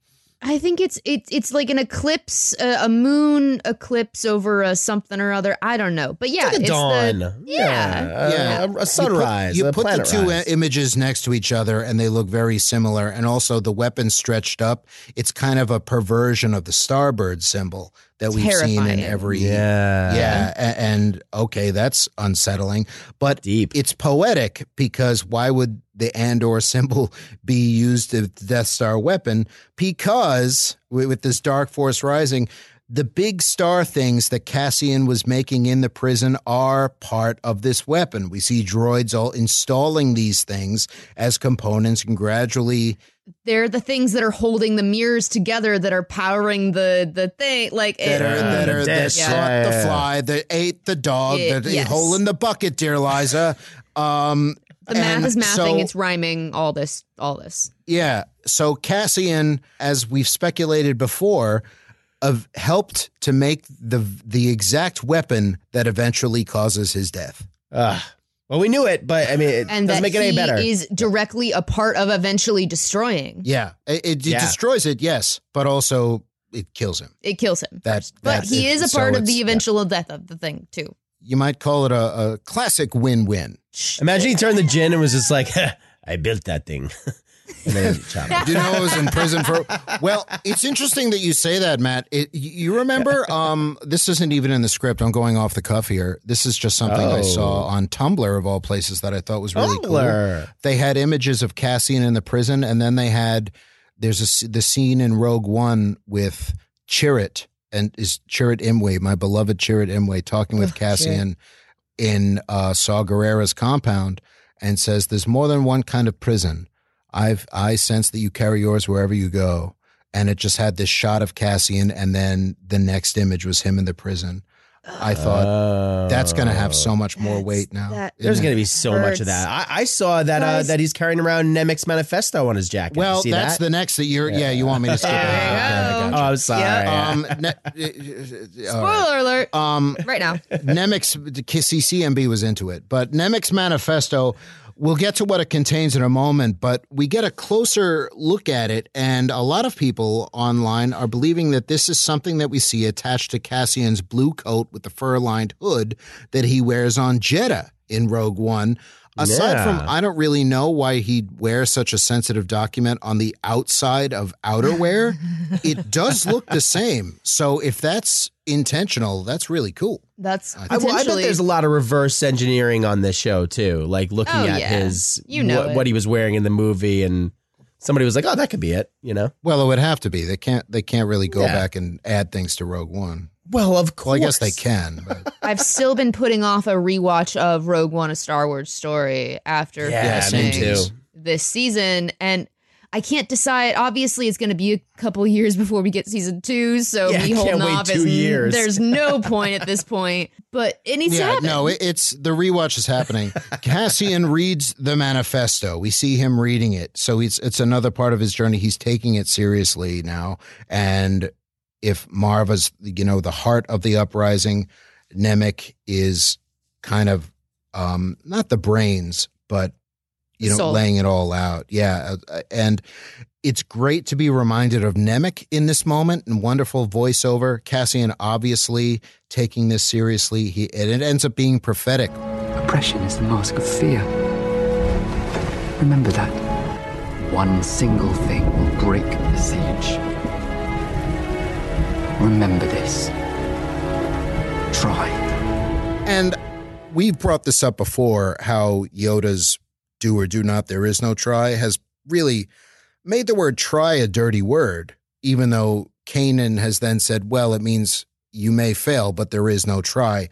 I think it's it's it's like an eclipse, uh, a moon eclipse over a something or other. I don't know, but yeah, It's like a it's dawn. The, yeah. yeah. Uh, Yeah. A, a sunrise. You put, you put the two rise. images next to each other, and they look very similar. And also, the weapon stretched up. It's kind of a perversion of the starbird symbol that we've seen in every Yeah. Yeah, a- and okay, that's unsettling, but Deep. it's poetic because why would the Andor symbol be used as the Death Star weapon? Because with this Dark Force rising, the big star things that Cassian was making in the prison are part of this weapon. We see droids all installing these things as components and gradually They're the things that are holding the mirrors together that are powering the the thing. Like it, that are that the are that dish. sought Yeah, the yeah, yeah. fly, that ate the dog, Yeah, that yes. hole in the bucket, dear Liza. Um, the math and is mathing. so- it's rhyming. All this. All this. Yeah. So Cassian, as we've speculated before, of helped to make the the exact weapon that eventually causes his death. Ugh. Well, we knew it, but I mean, it And doesn't that make it any better. is directly a part of eventually destroying. Yeah. It, it Yeah. destroys it, yes, but also it kills him. It kills him. That, But that's he it. is a So part of it's- the yeah. eventual death of the thing too. You might call it a, a classic win-win. Imagine he turned the gin and was just like, I built that thing. and then he chopped it. Do you know I was in prison for? Well, it's interesting that you say that, Matt. It, you remember? Um, this isn't even in the script. I'm going off the cuff here. This is just something I Oh. saw on Tumblr of all places that I thought was really cool. They had images of Cassian in the prison, and then they had there's a the scene in Rogue One with Chirrut and is Chirrut Imwe, my beloved Chirrut Imwe, talking with Cassian in uh, Saw Gerrera's compound, and says, "There's more than one kind of prison. I've I sense that you carry yours wherever you go." And it just had this shot of Cassian, and then the next image was him in the prison. I thought that's going to have so much more weight now. that- isn't There's going to be so much of that. I, I saw that uh, that he's carrying around Nemik's manifesto on his jacket. Well, You see that's that? the next that you're. Yeah, you want me to skip There ahead. you Okay, I go. got Oh. I'm sorry. Yeah. Um, ne- uh, all right. Spoiler alert! Um, right now. Nemik's CCMB was into it, but Nemik's manifesto. We'll get to what it contains in a moment, but we get a closer look at it, and a lot of people online are believing that this is something that we see attached to Cassian's blue coat with the fur-lined hood that he wears on Jedha in Rogue One. Aside Yeah. from, I don't really know why he'd wear such a sensitive document on the outside of outerwear. it does look the same. So if that's intentional, that's really cool. That's I- I, well, I bet there's a lot of reverse engineering on this show too, like looking Oh, at yeah. his You know what, what he was wearing in the movie, and somebody was like, "Oh, that could be it," you know. Well, it would have to be. They can't. They can't really go Yeah. back and add things to Rogue One. Well, of course. Well, I guess they can. But I've still been putting off a rewatch of Rogue One: A Star Wars Story after Yeah, Yeah, same too. this season, and I can't decide. Obviously, it's going to be a couple years before we get season two, so Yeah, me can't holding wait off two is years. there's no point at this point. But it needs to happen. no, it, it's the rewatch is happening. Cassian reads the manifesto. We see him reading it, so it's it's another part of his journey. He's taking it seriously now, and if Maarva's, you know, the heart of the uprising, Nemik is kind of um, not the brains, but you know, Soul. laying it all out. Yeah, uh, and it's great to be reminded of Nemik in this moment and wonderful voiceover. Cassian obviously taking this seriously. He and it ends up being prophetic. Oppression is the mask of fear. Remember that. One single thing will break the siege. Remember this. Try. And we've brought this up before how Yoda's do or do not, there is no try, has really made the word try a dirty word, even though Kanan has then said, well, it means you may fail, but there is no try.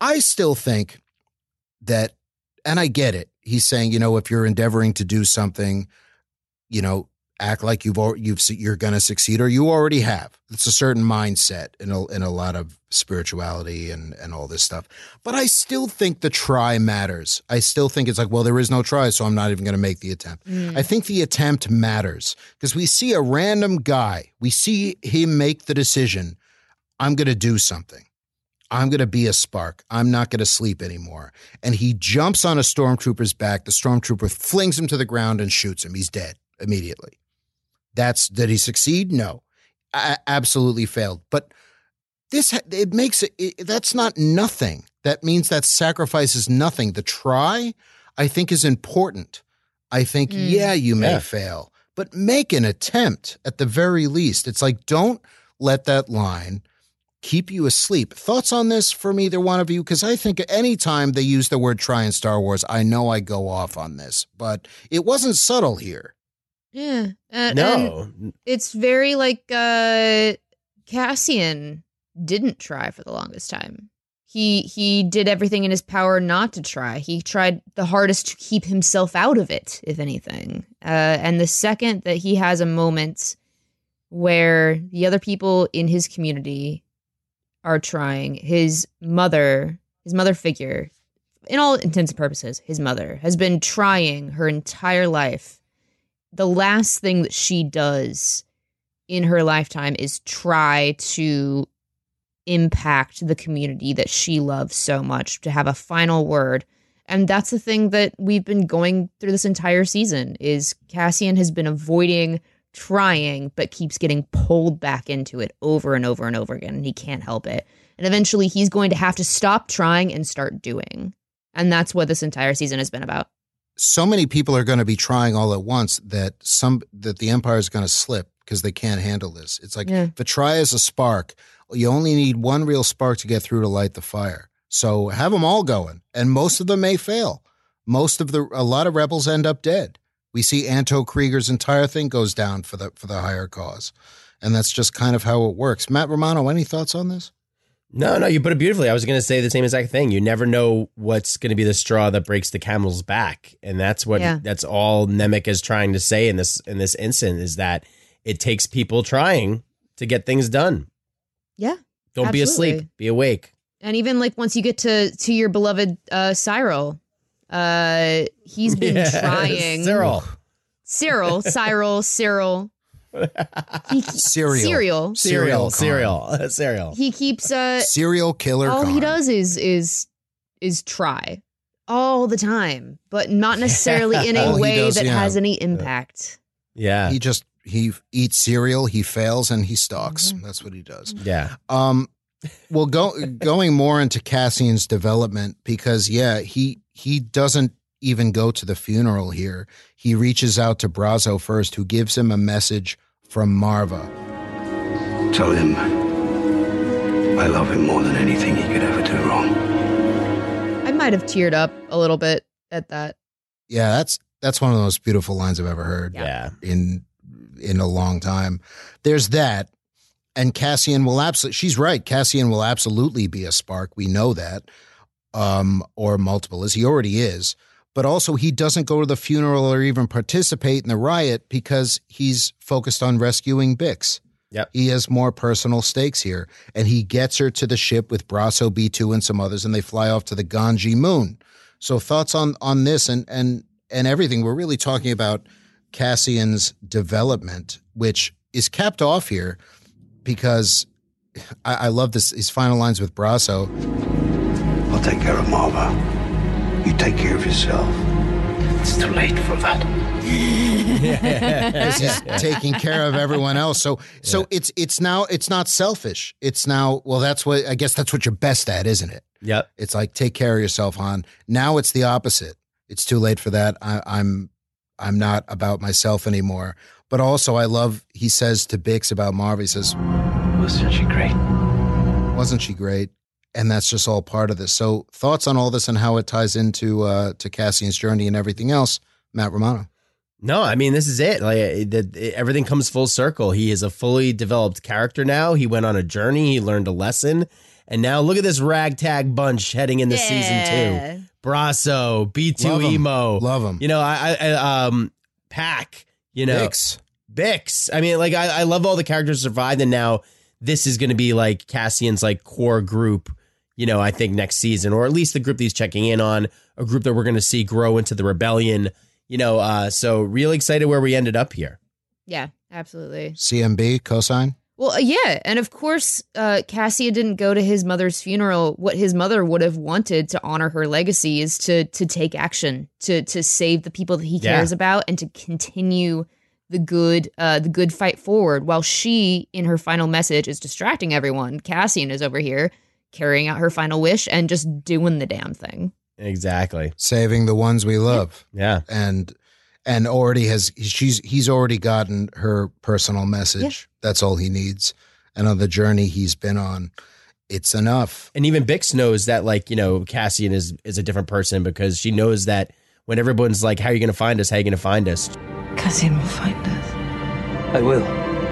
I still think that and I get it. He's saying, you know, if you're endeavoring to do something, you know, act like you've you've you're going to succeed or you already have. It's a certain mindset in a in a lot of spirituality and and all this stuff. But I still think the try matters. I still think it's like, well, there is no try, so I'm not even going to make the attempt. Mm. I think the attempt matters because we see a random guy, we see him make the decision, I'm going to do something. I'm going to be a spark. I'm not going to sleep anymore. And he jumps on a stormtrooper's back. The stormtrooper flings him to the ground and shoots him. He's dead immediately. That's did he succeed? No, A- absolutely failed. But this it makes it, it that's not nothing. That means that sacrifice is nothing. The try, I think, is important. I think, Mm. yeah, you may Yeah. fail, but make an attempt at the very least. It's like don't let that line keep you asleep. Thoughts on this from either one of you? Because I think anytime they use the word try in Star Wars, I know I go off on this, but it wasn't subtle here. Yeah. Uh, No. it's very like uh Cassian didn't try for the longest time. He he did everything in his power not to try. He tried the hardest to keep himself out of it, if anything. Uh, and the second that he has a moment where the other people in his community are trying, his mother, his mother figure, in all intents and purposes, his mother has been trying her entire life the last thing that she does in her lifetime is try to impact the community that she loves so much to have a final word. And that's the thing that we've been going through this entire season is Cassian has been avoiding trying but keeps getting pulled back into it over and over and over again and he can't help it. And eventually he's going to have to stop trying and start doing. And that's what this entire season has been about so many people are going to be trying all at once that some that the empire is going to slip because they can't handle this. It's like Yeah. try is a spark, you only need one real spark to get through to light the fire. So have them all going, and most of them may fail. Most of the a lot of rebels end up dead. We see Anto Kreegyr's entire thing goes down for the for the higher cause, and that's just kind of how it works. Matt Romano, any thoughts on this? No, no, you put it beautifully. I was going to say the same exact thing. You never know what's going to be the straw that breaks the camel's back, and that's what Yeah. that's all Nemik is trying to say in this in this instant is that it takes people trying to get things done. yeah Don't be asleep, be awake. And even like once you get to to your beloved uh Syril, uh he's been Yeah, trying Syril. Syril, Syril, Syril. He, Cereal. Cereal. Cereal, cereal, cereal. He keeps uh Serial killer. all he does is is is try all the time, but not necessarily in a he way does, that yeah. has any impact. Yeah, He just he eats cereal, he fails, and he stalks. Mm-hmm. That's what he does. yeah. Um, well, go, going more into Cassian's development because yeah, he he doesn't even go to the funeral here. He reaches out to Brasso first, who gives him a message from Maarva. Tell him I love him more than anything he could ever do wrong. I might have teared up a little bit at that. Yeah, that's that's one of the most beautiful lines I've ever heard. Yeah. in in a long time. There's that. And Cassian will absolutely she's right. Cassian will absolutely be a spark. We know that. Um, or multiple as he already is. But also he doesn't go to the funeral or even participate in the riot because he's focused on rescuing Bix. Yep. He has more personal stakes here. And he gets her to the ship with Brasso B2 and some others, and they fly off to the Ganji moon. So thoughts on on this and and and everything. We're really talking about Cassian's development, which is capped off here because I, I love this his final lines with Brasso. I'll take care of Maarva. You take care of yourself. It's too late for that. as he's taking care of everyone else. So so it's it's now it's not selfish. It's now well that's what I guess that's what you're best at, isn't it? Yep. It's like take care of yourself, Han. Now it's the opposite. It's too late for that. I, I'm I'm not about myself anymore. But also I love he says to Bix about Maarva, he says, Wasn't she great? Wasn't she great? And that's just all part of this. So thoughts on all this and how it ties into uh to Cassian's journey and everything else, Matt Romano. No, I mean this is it. Like it, it, it- everything comes full circle. He is a fully developed character now. He went on a journey. He learned a lesson, and now look at this ragtag bunch heading into season two. Brasso, B2 Emo, love Love 'em. You know, I, I I, um Pack, you know. Bix. Bix. I mean, like I, I love all the characters survived, and now this is gonna be like Cassian's like core group, you know, I think next season, or at least the group that he's checking in on, a group that we're gonna see grow into the rebellion. You know, uh, so really excited where we ended up here. Yeah, absolutely. CMB cosine. Well, uh, yeah, and of course, uh, Cassia didn't go to his mother's funeral. What his mother would have wanted to honor her legacy is to to take action, to to save the people that he Yeah. cares about, and to continue the good uh, the good fight forward. While she, in her final message, is distracting everyone. Cassian is over here carrying out her final wish and just doing the damn thing. Exactly. Saving the ones we love. Yeah. And and already has she's he's already gotten her personal message. That's all he needs. And on the journey he's been on, it's enough. And even Bix knows that, like, you know, Cassian is is a different person because she knows that when everyone's like, "How are you going to find us? How are you going to find us?" Cassian will find us. I will.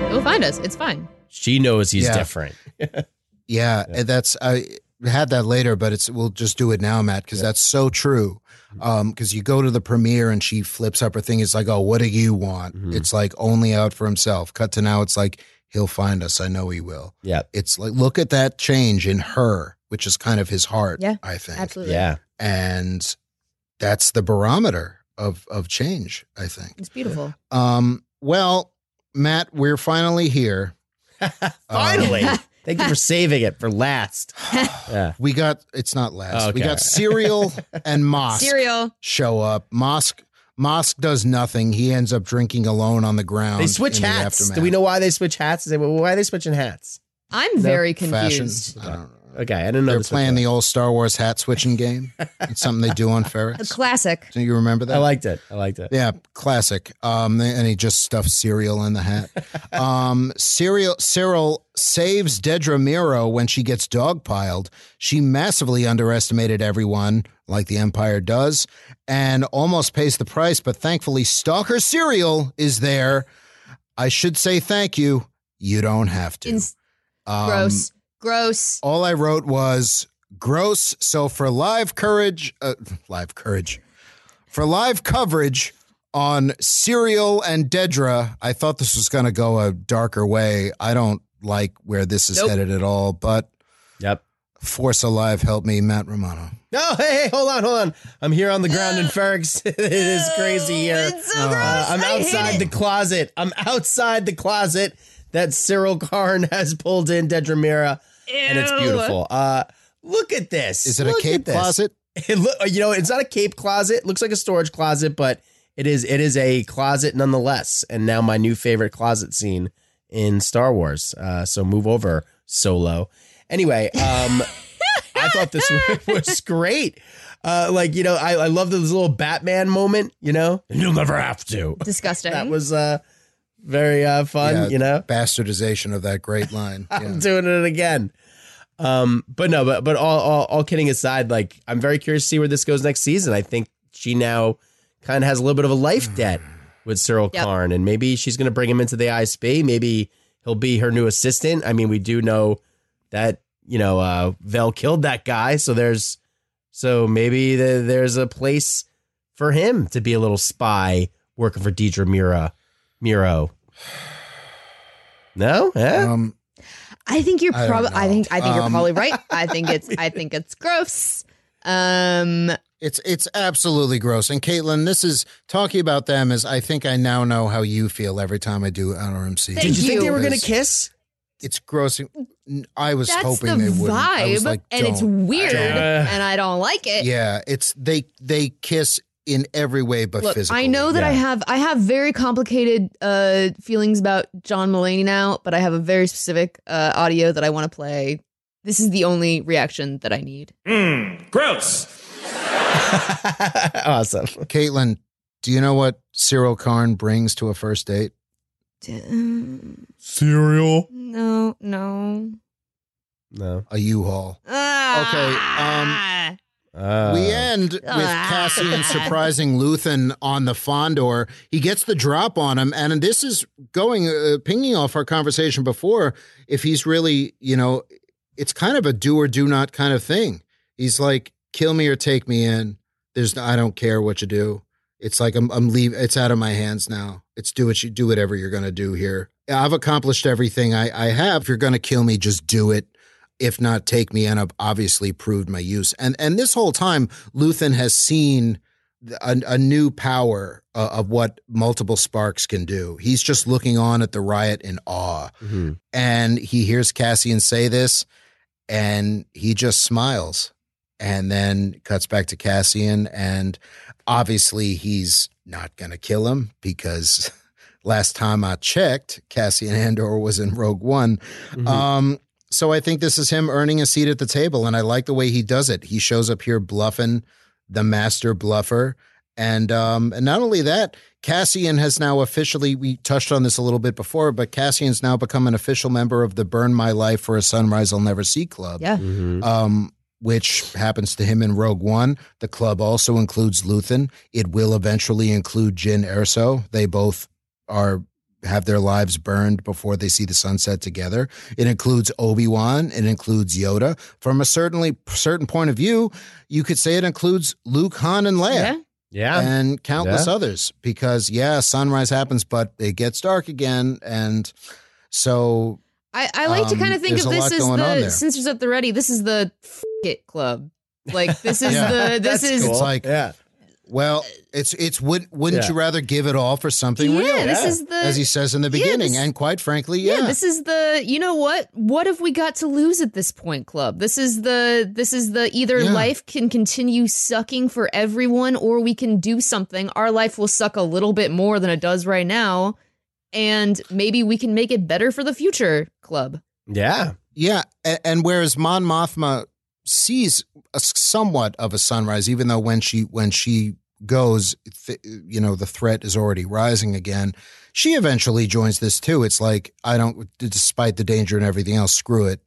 He'll find us. It's fine. She knows he's Yeah. different. Yeah, and that's I had that later, but it's we'll just do it now, Matt, because that's so true. Um, because you go to the premiere and she flips up her thing. It's like, oh, what do you want? Mhm. It's like only out for himself. Cut to now, it's like he'll find us. I know he will. Yeah. It's like look at that change in her, which is kind of his heart. Yeah, I think. Absolutely. Yeah. and that's the barometer of of change. I think. It's beautiful. Um, well, Matt, we're finally here. Finally. Um, Thank you for saving it for last. Yeah. we got it's not last. We got cereal and Mosk Cereal. show up. Mosk Mosk does nothing. He ends up drinking alone on the ground. They switch in the hats. aftermath. Do we know why they switch hats? Is it- Why are they switching hats? I'm very Fashion. confused. I don't know. Okay, I didn't know. They're playing the old Star Wars hat switching game. It's something they do on Ferrix. A classic. Do you remember that? I liked it. I liked it. Yeah, classic. Um, and he just stuffed cereal in the hat. Um, cereal, Syril saves Dedra Meero when she gets dogpiled. She massively underestimated everyone, like the Empire does, and almost pays the price. But thankfully, Stalker Cereal is there. I should say thank you. You don't have to. Ins- Um, gross. Gross. all I wrote was gross. So for live courage, uh, live courage, for live coverage on Serial and Dedra, I thought this was going to go a darker way. I don't like where this is Nope. headed at all, but Yep. Force Alive help me, Matt Romano. No, hey, hey, hold on, hold on. I'm here on the ground in Ferrix. it is crazy here. It's so Uh, gross. I'm I hate outside it. the closet. I'm outside the closet that Syril Karn has pulled in Dedra Meero, and it's beautiful. Uh, look at this. Is it a cape at this. closet? It look, you know, it's not a cape closet. It looks like a storage closet, but it is. It is a closet nonetheless. And now my new favorite closet scene in Star Wars. Uh, so move over, Solo. Anyway, um, I thought this was great. Uh, like you know, I, I love this little Batman moment. You know, and you'll never have to. Disgusting. That was uh, very uh, fun. Yeah, you know, Bastardization of that great line. Yeah. I'm doing it again. Um, but no, but but all, all all kidding aside, like I'm very curious to see where this goes next season. I think she now kind of has a little bit of a life debt with Syril Yep. Karn, and maybe she's going to bring him into the ISB. Maybe he'll be her new assistant. I mean, we do know that you know uh, Vel killed that guy, so there's so maybe the, there's a place for him to be a little spy working for Deidre Mira Miro. No, yeah. Um, I think you're probably. I know. think. I think you're Um, probably right. I think it's. I think it's gross. Um. It's it's absolutely gross. And Caitlin, this is talking about them is I think I now know how you feel every time I do NRMC. Thank Did you, think they were going to kiss? It's gross. I was That's hoping the they wouldn't. I was vibe, like, and it's don't. weird, don't. and I don't like it. Yeah, it's they they kiss in every way but Look, physically. I know that I have I have very complicated uh feelings about John Mulaney now, but I have a very specific uh audio that I want to play. This is the only reaction that I need. Gross. awesome. Caitlin, do you know what Syril Karn brings to a first date? Um, Cereal. No, no. No. A U-Haul. Ah. Uh, we end with Ah. Cassian surprising Luthen on the Fondor. He gets the drop on him, and this is going uh, pinging off our conversation before. If he's really, you know, it's kind of a do or do not kind of thing. He's like, "Kill me or take me in." There's I don't care what you do. It's like I'm I'm leave. It's out of my hands now. It's do what you do whatever you're gonna do here. I've accomplished everything I I have. If you're gonna kill me, just do it. If not, take me. And I've obviously proved my use. And and this whole time, Luthen has seen a, a new power uh, of what multiple sparks can do. He's just looking on at the riot in awe, Mm-hmm. and he hears Cassian say this, and he just smiles, and then cuts back to Cassian, and obviously he's not going to kill him because last time I checked, Cassian Andor was in Rogue One. Mm-hmm. Um, so I think this is him earning a seat at the table, and I like the way he does it. He shows up here bluffing, the master bluffer, and um, and not only that, Cassian has now officially. We touched on this a little bit before, but Cassian's now become an official member of the Burn My Life for a Sunrise I'll Never See Club Yeah. Mm-hmm. um, which happens to him in Rogue One. The club also includes Luthen. It will eventually include Jyn Erso. They both are have their lives burned before they see the sunset together. It includes Obi Wan. It includes Yoda. From a certainly certain point of view, you could say it includes Luke, Han, and Leia. Yeah. Yeah. And countless Yeah. others, because yeah, sunrise happens, but it gets dark again, and so I, I like to Um, kind of think of this lot as the there. censors at the ready. This is the f- it club. Like this is Yeah. the this That's is It's like- yeah. Well, uh, it's it's would wouldn't Yeah. you rather give it all for something yeah. real? This Yeah. is the as he says in the Yeah, beginning, this- and quite frankly, yeah. yeah, This is the you know what what have we got to lose at this point, club? This is the this is the either Yeah. life can continue sucking for everyone or we can do something. Our life will suck a little bit more than it does right now, and maybe we can make it better for the future, club. Yeah. yeah. And, and whereas Mon Mothma sees a, somewhat of a sunrise, even though when she when she goes, th- you know, the threat is already rising again. She eventually joins this too. It's like I don't, despite the danger and everything else, screw it.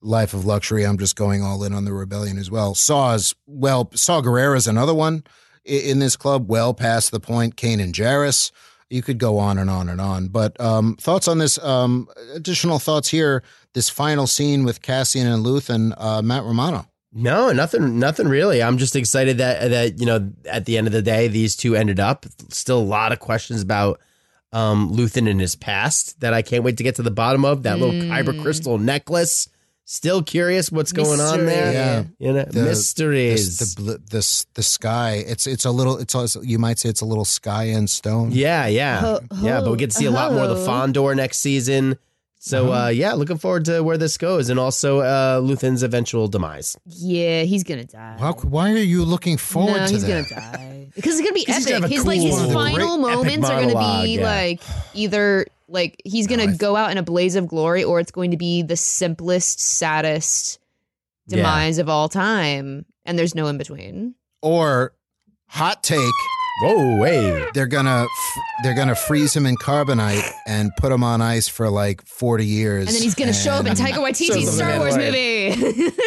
Life of luxury. I'm just going all in on the rebellion as well. Saw's well, Saw Gerrera's another one i- in this club. Well past the point. Kanan Jarrus. You could go on and on and on. But um, thoughts on this? Um, additional thoughts here. This final scene with Cassian and Luthen. Uh, Matt Romano. No, nothing, nothing really. I'm just excited that that you know at the end of the day these two ended up. Still a lot of questions about um Luthen and his past that I can't wait to get to the bottom of. That little kyber crystal necklace. Still curious what's going on there. Yeah. You know, The- mysteries. This, the bl- this the sky. It's it's a little. It's also, you might say it's a little sky and stone. yeah, yeah, Ho- yeah. But we get to see a lot more of the ho. Fondor next season. So Uh-huh. uh, yeah, looking forward to where this goes, and also uh, Luthen's eventual demise. Yeah, he's gonna die. Why, why are you looking forward no, to he's that? gonna die because it's gonna be 'Cause he's epic. gonna have a his like his final moments are gonna be yeah. like either like he's gonna No, go out in a blaze of glory, or it's going to be the simplest, saddest Yeah. demise of all time, and there's no in between. Or hot take. Whoa, wait. They're gonna f- they're gonna freeze him in carbonite and put him on ice for like forty years, And then he's gonna show up in Taika Waititi's Star Wars movie.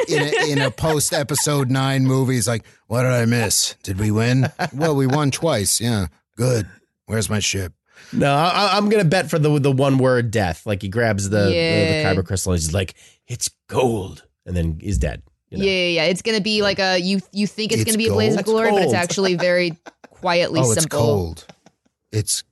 in a, in a post episode nine movie. He's like, "What did I miss? Did we win? well, we won twice. Yeah, good. Where's my ship? No, I, I'm gonna bet for the the one word death. Like he grabs the the, Yeah. the kyber crystal. And he's like, "It's gold," and then he's dead. you know? Yeah, yeah, yeah. It's gonna be like a you. You think it's, It's gonna be a blaze of glory, but it's actually very quietly oh, it's simple. cold. It's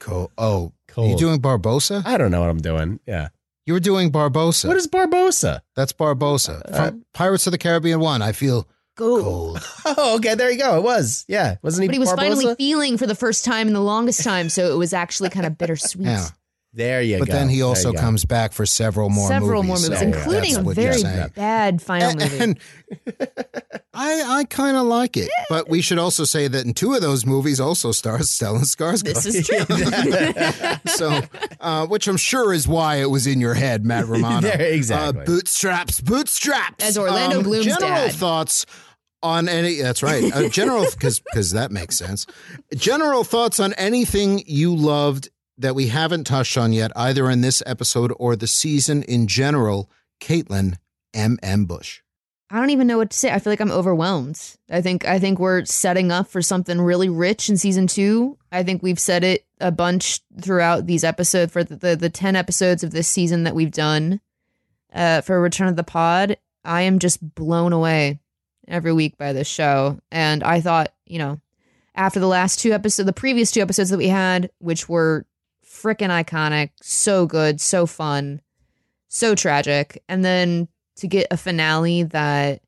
cold. Oh, are Cold. you doing Barbossa? I don't know what I'm doing. Yeah. You were doing Barbossa. What is Barbossa? That's Barbossa Uh, from Pirates of the Caribbean One. I feel Cold. cold. Oh, okay. There you go. It was. Yeah. Wasn't he? But he was Barbossa? finally feeling for the first time in the longest time, so it was actually kind of bittersweet. Yeah, There you but go. But then he also you go. comes back for several more Several movies. more movies, so including a what you're very bad final And, movie. and I I kind of like it, but we should also say that in two of those movies also stars Stellan Skarsgård. this is true. so, uh, which I'm sure is why it was in your head, Matt Romano. There, exactly. Uh, bootstraps, bootstraps. As Orlando Bloom's general dad. thoughts on any. That's right. Uh, general, because because that makes sense. General thoughts on anything you loved that we haven't touched on yet, either in this episode or the season in general. Caitlin M. M. Busch. I don't even know what to say. I feel like I'm overwhelmed. I think I think we're setting up for something really rich in season two. I think we've said it a bunch throughout these episodes for the the, the ten episodes of this season that we've done uh, for Return of the Pod. I am just blown away every week by this show, and I thought you know, after the last two episodes, the previous two episodes that we had, which were freaking iconic, so good, so fun, so tragic, and then to get a finale that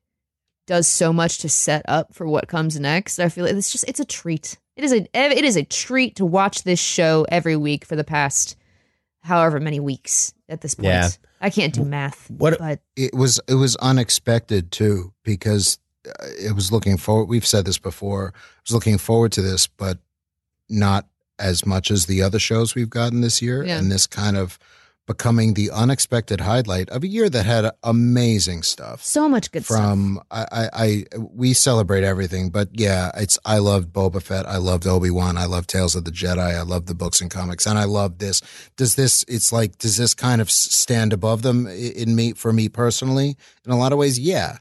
does so much to set up for what comes next. I feel like it's just it's a treat. It is a it is a treat to watch this show every week for the past however many weeks at this point. Yeah. I can't do math. What- but it was it was unexpected too because it was looking forward. We've said this before. I was looking forward to this, but not as much as the other shows we've gotten this year. Yeah. And this kind of becoming the unexpected highlight of a year that had amazing stuff. so much good stuff. From I, I, I, we celebrate everything, but yeah, it's I loved Boba Fett, I loved Obi Wan, I love Tales of the Jedi, I love the books and comics, and I love this. Does this? It's like does this kind of stand above them in me for me personally? In a lot of ways, yeah.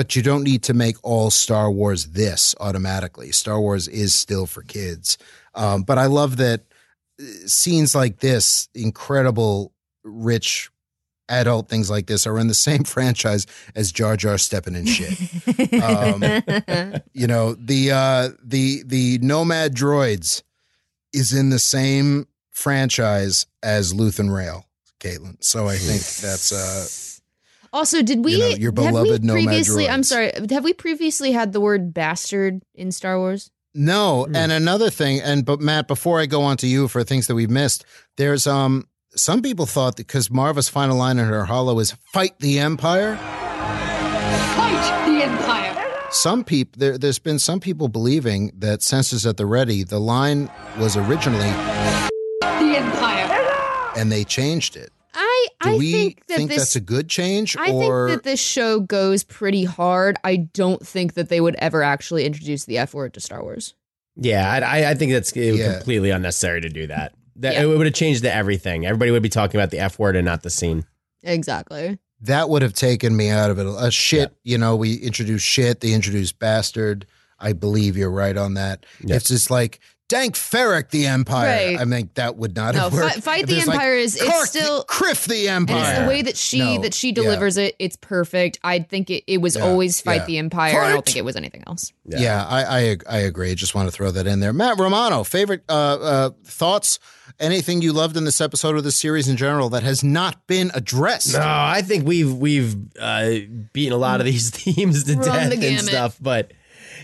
But you don't need to make all Star Wars this automatically. Star Wars is still for kids. Um, but I love that uh, scenes like this, incredible, rich adult things like this, are in the same franchise as Jar Jar stepping in shit. Um, you know the uh, the the Nomad Droids is in the same franchise as Luthen Rael, Caitlin. So I think that's uh, also, did we you know, your have we beloved Nomad previously? I'm sorry. Have we previously had the word bastard in Star Wars? No, Hmm. and another thing, and but Matt, before I go on to you for things that we've missed, there's um some people thought that because Maarva's final line in her holo is "Fight the Empire." Fight the Empire! Some people there, there's been some people believing that "Senses at the Ready," the line was originally, The Empire! and they changed it. I Do I we think that think this that's a good change, I or think that this show goes pretty hard. I don't think that they would ever actually introduce the F word to Star Wars. Yeah, I, I- I think that's Yeah. completely unnecessary to do that. That Yeah. it would have changed to everything. Everybody would be talking about the F word and not the scene. Exactly. that would have taken me out of it. A shit, you know, we introduced shit, they introduced bastard. I believe you're right on that. Yeah. It's just like Dank farrik the Empire. Right. I think that would not No, have Fi- worked. Fight If the there's like, Empire is- it's Kark still- Kriff the And Empire. it's the way that she No, that she yeah. delivers it. It's perfect. I think it, it was Yeah, always fight yeah. the Empire. I don't think it was anything else. Yeah, I, I I agree. Just want to throw that in there. Matt Romano, favorite uh, uh, thoughts? Anything you loved in this episode of the series in general that has not been addressed? No, I think we've we've uh, beaten a lot of these themes to Run death the and stuff, but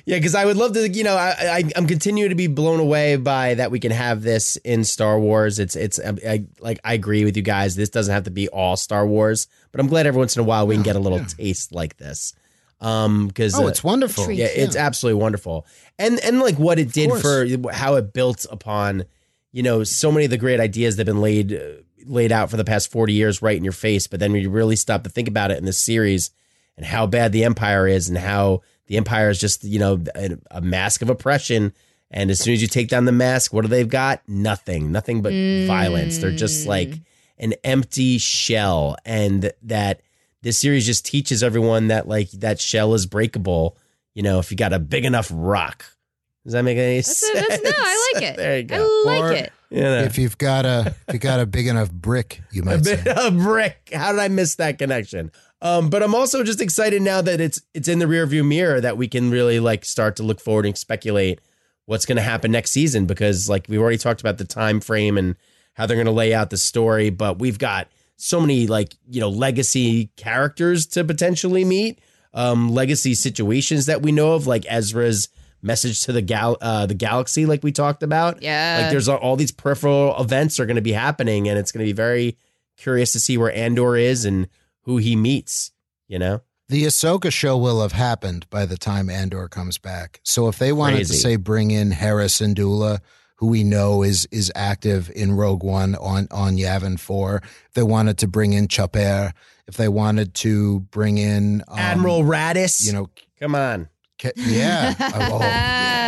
yeah, because I would love to. You know, I, I I'm continuing to be blown away by that we can have this in Star Wars. It's it's I, I like I agree with you guys. This doesn't have to be all Star Wars, but I'm glad every once in a while we can get a little taste like this. Um, because Oh, it's wonderful. treat. yeah, it's absolutely wonderful. And and like what it did for how it built upon, you know, so many of the great ideas that have been laid uh, laid out for the past 40 years right in your face, but then when you really stop to think about it in this series and how bad the empire is and how the empire is just, you know, a, a mask of oppression and as soon as you take down the mask, what do they've got? Nothing. Nothing but violence. They're just mm. like an empty shell and that this series just teaches everyone that like that shell is breakable. You know, if you got a big enough rock. Does that make any That's, sense? a, that's no, I like it. There you go. I like Or- it. You know, If you've got a if you got a big enough brick, you a might say. bit of brick. How did I miss that connection? Um, but I'm also just excited now that it's it's in the rearview mirror that we can really like start to look forward and speculate what's going to happen next season because like we've already talked about the time frame and how they're going to lay out the story, but we've got so many like you know legacy characters to potentially meet, um, legacy situations that we know of, like Ezra's message to the gal uh, the galaxy, like we talked about. Yeah. like there's all, all these peripheral events are going to be happening, and it's going to be very curious to see where Andor is and who he meets. You know, The Ahsoka show will have happened by the time Andor comes back. So if they wanted Crazy. to say bring in Hera Syndulla, who we know is is active in Rogue One on on Yavin Four, if they wanted to bring in Chopper, if they wanted to bring in um, Admiral Raddus. you know, come on, Ca- yeah, oh,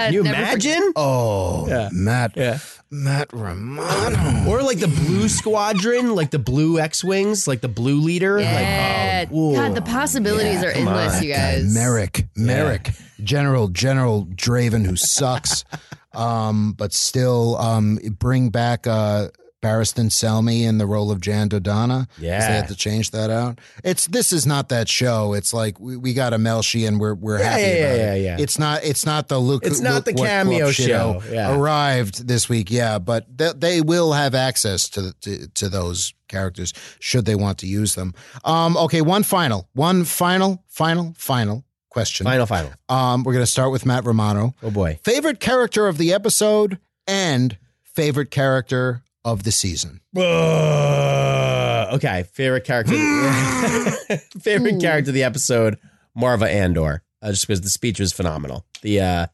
can you Never forget- imagine? oh, Yeah. Matt, Yeah. Matt Romano. Or like the blue squadron, like the blue X wings, like the blue leader. Yeah. Like, oh, God, the possibilities are come endless, on. you guy, guys. Merrick, Merrick, General General Draven, who sucks, um, but still um, bring back uh, Barristan Selmy in the role of Jan Dodonna. Yeah. they had to change that out. It's this is not that show. It's like we, we got a Melshi and we're we're Yeah, happy yeah, about yeah, it. yeah. It's not it's not the Luke. It's not Luke the cameo show, yeah. arrived this week. Yeah, but they, they will have access to, to to those characters should they want to use them. Um, okay, one final, one final, final, final question. Final, final. Um, we're gonna start with Matt Romano. Oh boy. Favorite character of the episode and favorite character of the season. Uh, okay, favorite character. favorite character of the episode, Maarva Andor, uh, just because the speech was phenomenal. The uh,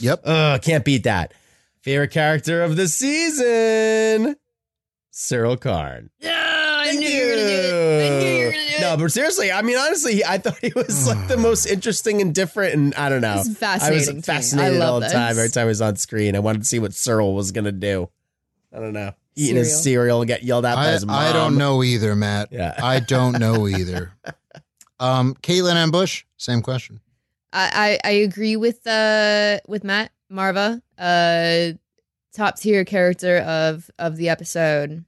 yep, uh, can't beat that. Favorite character of the season, Syril Karn. I knew you were gonna do it. I knew you were gonna do it. No, but seriously, I mean, honestly, I thought he was like the most interesting and different, and I don't know. He's fascinating. I was fascinated I love all the time. Every time he was on screen, I wanted to see what Syril was gonna do. I don't know, eating his cereal and get yelled at by I, his mom. I don't know either, Matt. Yeah. I don't know either. Um, Caitlin M. Busch, same question. I, I I agree with uh with Matt Maarva, uh top tier character of of the episode.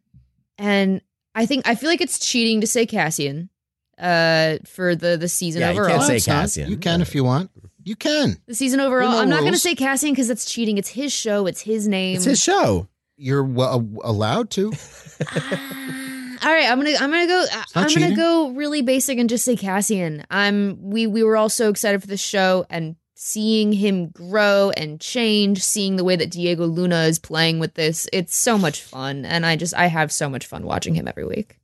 And I think I feel like it's cheating to say Cassian uh for the the season Yeah, you overall. can't say Cassian. You can if you want. You can. the season overall. No I'm not going to say Cassian cuz that's cheating. It's his show, it's his name. It's his show. You're well, allowed to. All right, I'm gonna I'm gonna go not I'm cheating. gonna go really basic and just say Cassian. I'm we we were all so excited for the show and seeing him grow and change, seeing the way that Diego Luna is playing with this. It's so much fun, and I just I have so much fun watching him every week.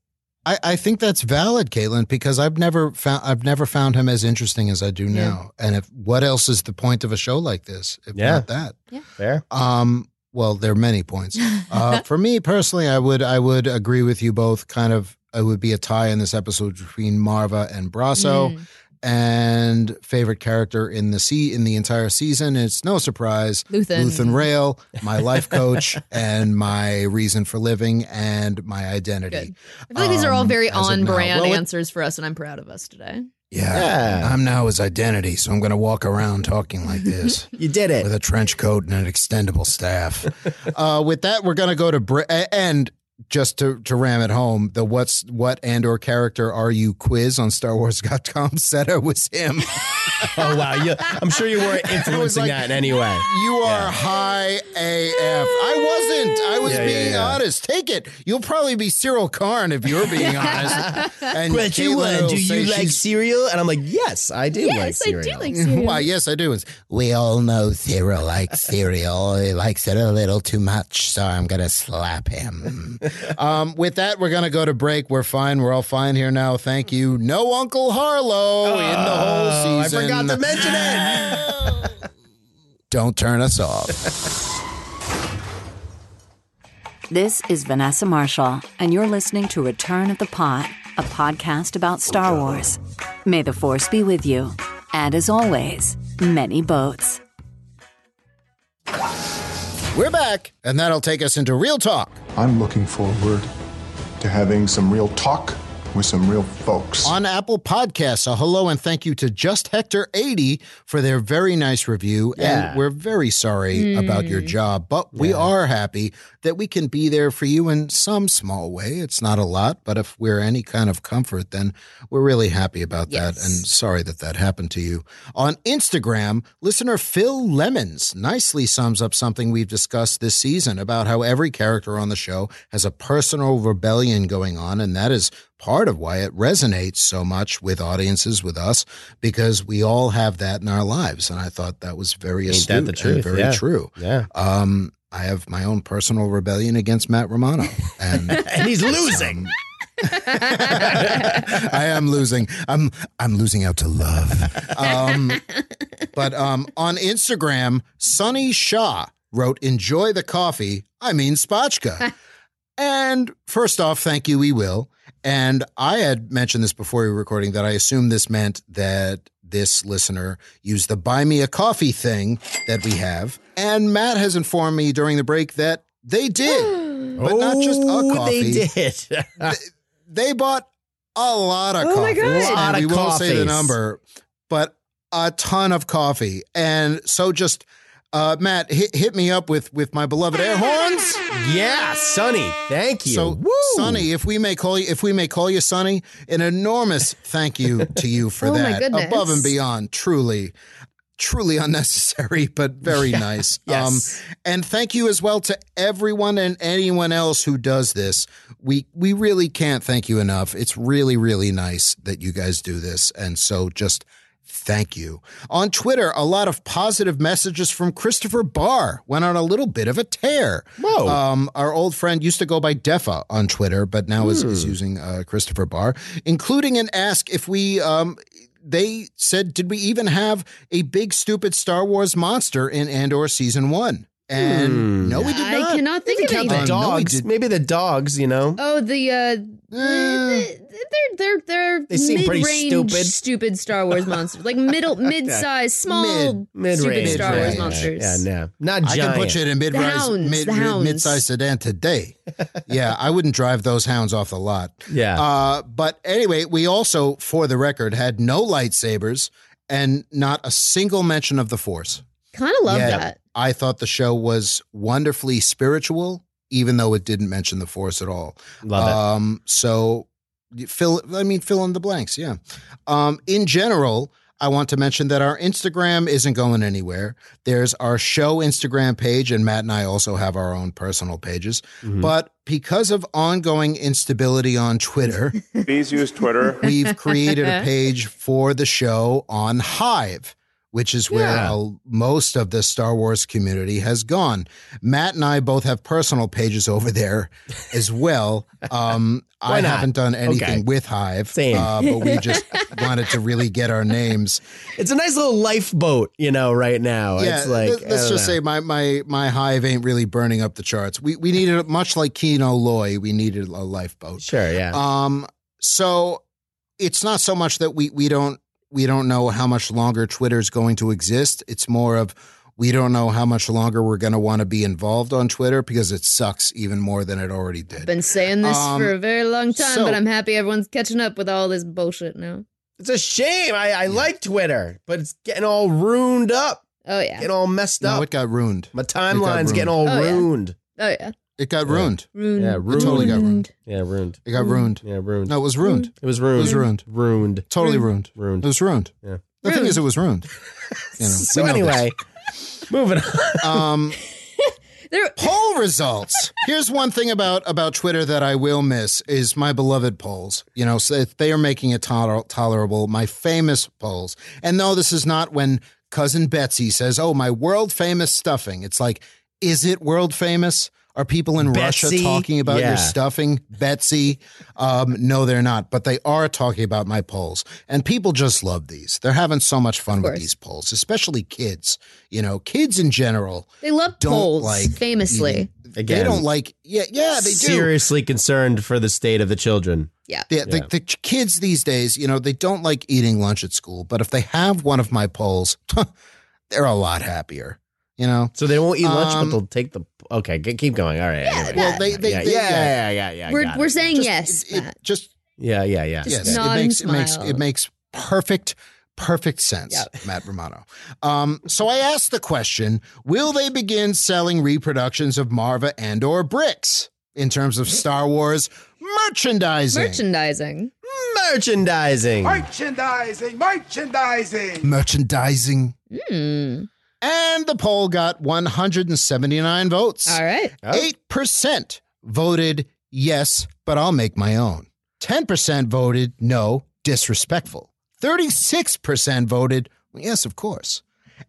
I, I think that's valid, Caitlin, because I've never found I've never found him as interesting as I do Yeah. now. And if what else is the point of a show like this? If Yeah. not that. Yeah, fair. Um, well, there are many points. Uh, for me personally, I would I would agree with you both. Kind of, it would be a tie in this episode between Maarva and Brasso. Mm. And favorite character in the sea in the entire season. It's no surprise. Luthen. Luthen Rael, my life coach, and my reason for living and my identity. Good. I feel like these are all Um, very on brand Well, answers for us, and I'm proud of us today. Yeah. Yeah. I'm now his identity, so I'm going to walk around talking like this. You did it. with a trench coat and an extendable staff. uh, with that, we're going to go to Br- and just to, to ram it home, the what's what Andor character are you quiz on StarWars.com said it was him. Oh wow, you, I'm sure you weren't influencing like- that in any way. You are high AF. I wasn't. I was Yeah, yeah, being yeah. honest. Take it. You'll probably be Syril Karn if you're being honest. And But you uh, do say you like she's- cereal? And I'm like, yes, I do like yes, I do like cereal. Why, yes, I do. It's, we all know Syril likes cereal. He likes it a little too much, so I'm going to slap him. um, with that, we're going to go to break. We're fine. We're all fine here now. Thank you. No Uncle Harlow in the whole Oh, I forgot to mention it. Don't turn us off. This is Vanessa Marshall, and you're listening to Return of the Pod, a podcast about Star Wars. May the Force be with you. And as always, many boats. We're back, and that'll take us into real talk. I'm looking forward to having some real talk with some real folks. on Apple Podcasts. A hello and thank you to Just Hector 80 for their very nice review. Yeah. And we're very sorry about your hmm. job, but we are happy that we can be there for you in some small way. It's not a lot, but if we're any kind of comfort, then we're really happy about that. And sorry that that happened to you. On Instagram, listener Phil Lemons nicely sums up something we've discussed this season about how every character on the show has a personal rebellion going on, and that is part of why it resonates so much with audiences, with us, because we all have that in our lives. And I thought that was very Ain't astute that the truth? and very Yeah. true. Yeah. Um, I have my own personal rebellion against Matt Romano, and And he's losing. I am losing. I'm I'm losing out to love. Um, but um, on Instagram, Sunny Shaw wrote, "Enjoy the coffee." I mean, spotchka. and first off, thank you. We will. And I had mentioned this before we were recording that I assumed this meant that this listener used the buy me a coffee thing that we have. And Matt has informed me during the break that they did, but not just a Oh, coffee They did. they bought a lot of Oh my coffee. A lot of we won't say the number, but a ton of coffee. And so just Uh, Matt, hit, hit me up with with my beloved air horns. Yeah, Sonny. Thank you. So, Woo. Sonny, if we may call you, if we may call you Sonny, an enormous thank you to you for Oh, that. goodness. Above and beyond, truly, truly unnecessary, but very nice. Yes. Um, and thank you as well to everyone and anyone else who does this. We we really can't thank you enough. It's really really nice that you guys do this, and so just. Thank you. On Twitter, a lot of positive messages from Christopher Barr went on a little bit of a tear. Whoa. Um, our old friend used to go by Defa on Twitter, but now is, is using uh, Christopher Barr, including an ask if we. Um, they said, did we even have a big stupid Star Wars monster in Andor season one? And Hmm. no, we did I not. cannot think of count the anything. Uh, no, dogs. Maybe the dogs, you know. Oh, the uh, they're they're they're They seem mid-range stupid. stupid Star Wars monsters, like middle mid-sized, small Mid- stupid Mid-range, Star Wars mid-range. monsters. Yeah, no, not giant. I can put you in a mid-rise, hounds, mid, mid, hounds. mid-sized sedan today. yeah, I wouldn't drive those hounds off the lot. Yeah. Uh, but anyway, we also, for the record, had no lightsabers and not a single mention of the Force. Kind of love Yet, that. I thought the show was wonderfully spiritual, even though it didn't mention the Force at all. Love it. Um, so fill, I mean, fill in the blanks. Yeah. Um, in general, I want to mention that our Instagram isn't going anywhere. There's our show Instagram page, and Matt and I also have our own personal pages. Mm-hmm. But because of ongoing instability on Twitter, Please use Twitter. we've created a page for the show on Hive, which is where Yeah. uh, most of the Star Wars community has gone. Matt and I both have personal pages over there as well. Um, I not? haven't done anything Okay. with Hive, Same. Uh, but we just wanted to really get our names. It's a nice little lifeboat, you know, right now. yeah, it's like let- let's just know. say my my my Hive ain't really burning up the charts. We we needed much like Kino Loy, we needed a lifeboat. Sure, yeah. Um, so it's not so much that we we don't we don't know how much longer Twitter's going to exist. It's more of we don't know how much longer we're going to want to be involved on Twitter because it sucks even more than it already did. I've been saying this Um, for a very long time, so- but I'm happy everyone's catching up with all this bullshit now. it's a shame. I, I like Twitter, but it's getting all ruined up, Oh yeah. getting all messed no, up. it got ruined. My timeline's ruined. getting all Oh, yeah. ruined. Oh yeah. It got ruined. Ruined. Yeah, ruined. totally got ruined. Yeah, ruined. It got ruined. Yeah, ruined. No, it was ruined. It was ruined. It was ruined. Ruined. Totally ruined. Ruined. It was ruined. Yeah. The thing is, it was ruined. You know, So we know this. anyway, moving on. Um, There, poll results. Here's one thing about about Twitter that I will miss is my beloved polls. You know, so they are making it toler- tolerable. My famous polls. And no, this is not when cousin Betsy says, "Oh, my world famous stuffing." It's like, is it world famous? Are people in Russia talking about Yeah. your stuffing, Betsy? Um, no, they're not, but they are talking about my polls, and people just love these. They're having so much fun with these polls, especially kids. You know, kids in general they love polls like famously. eating- Again, they don't like. Yeah, yeah, they do. seriously concerned for the state of the children. Yeah. Yeah, the, the kids these days, you know, they don't like eating lunch at school, but if they have one of my polls, they're a lot happier. You know, So they won't eat lunch, Um, but they'll take the. Okay, g- keep going. All right. anyway. well, they they, yeah, they yeah, yeah, yeah, yeah, yeah. we're we're saying Just- yes, it- it just Yeah, yeah, yeah. Just yes, it makes it makes it makes perfect perfect sense, Matt Romano. Um, so I asked the question: Will they begin selling reproductions of Maarva Andor bricks in terms of Star Wars merchandising? Merchandising. Merchandising. Merchandising, merchandising. merchandising. Hmm. And the poll got 179 votes. All right. Oh. 8% voted yes, but I'll make my own. 10% voted no, disrespectful. 36% voted yes, of course.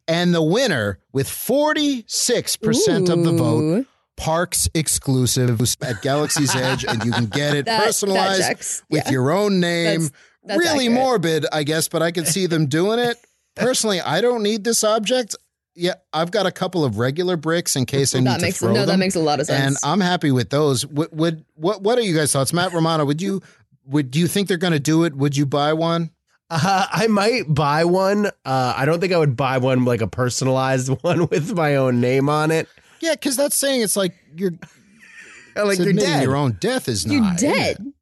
And the winner with 46% of the vote, Parks exclusive at Galaxy's Edge, and you can get it That- that personalized checks. with Yeah. your own name. That's- that's really accurate. morbid, I guess, but I can see them doing it. Personally, I don't need this object. Yeah, I've got a couple of regular bricks in case I need That to makes throw no. That makes a lot of sense, and. I'm happy with those. Would, would what what are you guys' thoughts, Matt Romano? Would you would do you think they're going to do it? Would you buy one? Uh, I might buy one. Uh, I don't think I would buy one like a personalized one with my own name on it. Yeah, because that's saying it's like you're Like it's you're dead. your own death is You're not. isn't dead.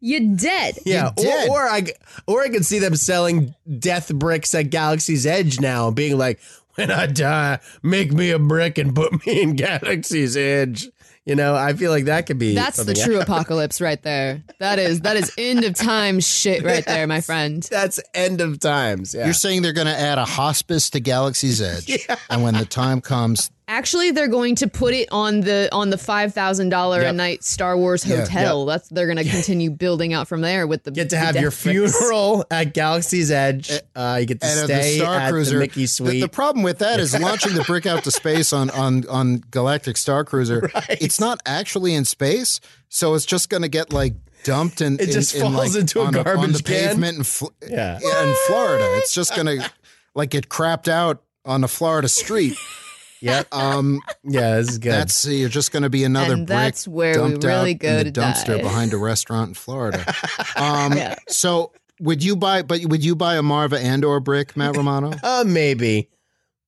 You're dead. Yeah, You're dead. or, or I or I could see them selling death bricks at Galaxy's Edge now, being like, when I die, make me a brick and put me in Galaxy's Edge. You know, I feel like that could be. That's the true else. apocalypse right there. That is that is end of time shit right there, my friend. That's end of times. Yeah. You're saying they're going to add a hospice to Galaxy's Edge, and when the time comes, Actually, they're going to put it on the on the five thousand dollar a Yep. night Star Wars Yeah. hotel. That's they're going to continue building out from there with the get to the have your death bricks. funeral at Galaxy's Edge. Uh, you get to and of stay the Star at Cruiser, the Mickey the- Suite. The, problem with that is launching the brick out to space on on on Galactic Star Cruiser. It's not actually in space, so it's just going to get like dumped and It just falls like, into a on on garbage the can? pavement in, Fl- Yeah. in Florida. It's just going to like get crapped out on a Florida street. yeah, Um, yeah, this is good. that's you're just going to be another And brick that's where we dumped really out go in the dumpster die. behind a restaurant in Florida. Um, Yeah. So would you buy? But would you buy a Maarva Andor brick, Matt Romano? uh, maybe,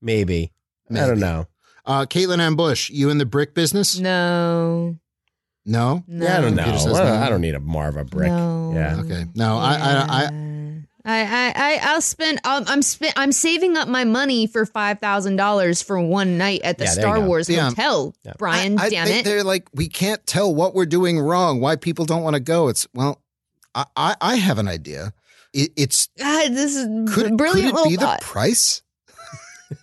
maybe. I don't know. Uh, Caitlin M. Busch, you in the brick business? No, No. no. Yeah, I don't know. Peter says I don't, no. I don't need a Marva brick. No. Yeah. Okay. No, I, I, I, I, I, I, I'll spend. I'm spend. I'm saving up my money for five thousand dollars for one night at the Yeah, Star. Wars Yeah. hotel. Yeah. Brian, I damn think it! they're like we can't tell what we're doing wrong. Why people don't want to go? It's well, I, I, I have an idea. It, it's God, this is could, brilliant. could it be little the price?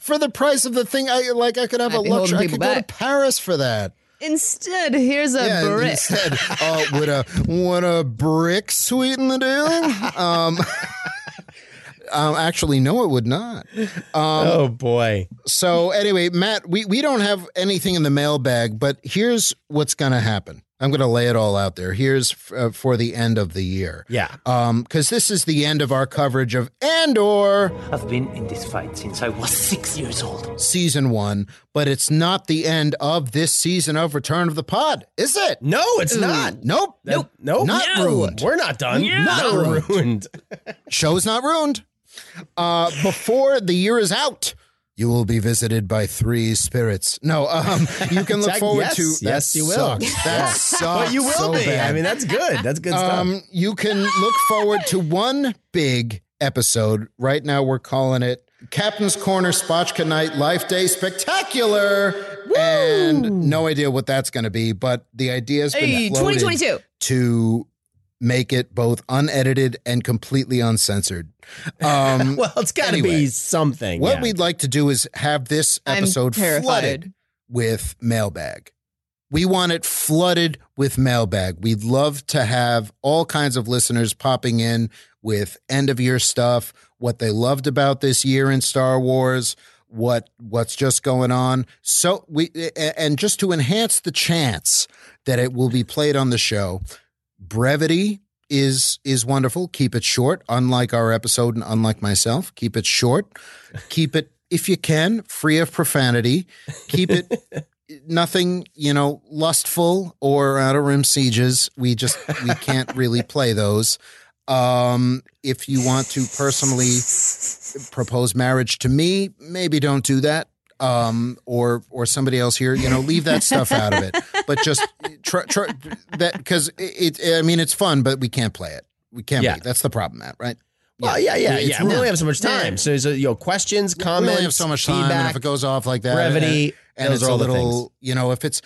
for the price of the thing, I like. I could have Might a luxury. I people could go to. Paris for that. Instead, here's a yeah, brick. instead, uh, would a would a brick sweeten the deal? Um, um, actually, no, it would not. Um, oh boy. So anyway, Matt, we, we don't have anything in the mailbag, but here's what's going to happen. I'm going to lay it all out there. Here's f- uh, for the end of the year. Yeah. Um, because this is the end of our coverage of Andor I've been in this fight since I was six years old. season one, but it's not the end of this season of Return of the Pod, is it? No, it's not. Nope. Nope. Nope. Not No. ruined. We're not done. Not Not ruined. ruined. Show's not ruined. Uh, before the year is out, you will be visited by three spirits. No, um, you can look Jack, forward yes, to. yes, that you will. sucks. That sucks. But you will so be. bad. I mean, that's good. That's good stuff. Um, you can look forward to one big episode. Right now, we're calling it Captain's Corner Spotchka Night Life Day Spectacular. And no idea what that's going to be, but the idea has been Hey, floated 2022. to make it both unedited and completely uncensored. Um, well, it's got to anyway, be something. what yeah. we'd like to do is have this episode terrified. flooded with mailbag. We want it flooded with mailbag. We'd love to have all kinds of listeners popping in with end of year stuff, what they loved about this year in Star Wars, what what's just going on. So we and just to enhance the chance that it will be played on the show, brevity is is wonderful. Keep it short, unlike our episode and unlike myself. Keep it short. Keep it if you can, free of profanity. Keep it nothing, you know, lustful or outer rim sieges. We just we can't really play those. Um, if you want to personally propose marriage to me, maybe don't do that. Um, or or somebody else here, you know, leave that stuff out of it. But just try, try that because it, it. I mean, it's fun, but we can't play it. We can't. Yeah. Be. That's the problem, Matt. Right? Well, yeah, yeah, It's yeah. We only have so much time. So, so you know, questions, comments. we only have so much time, and if it goes off like that, brevity, and, and those it's are a little, you know, if it's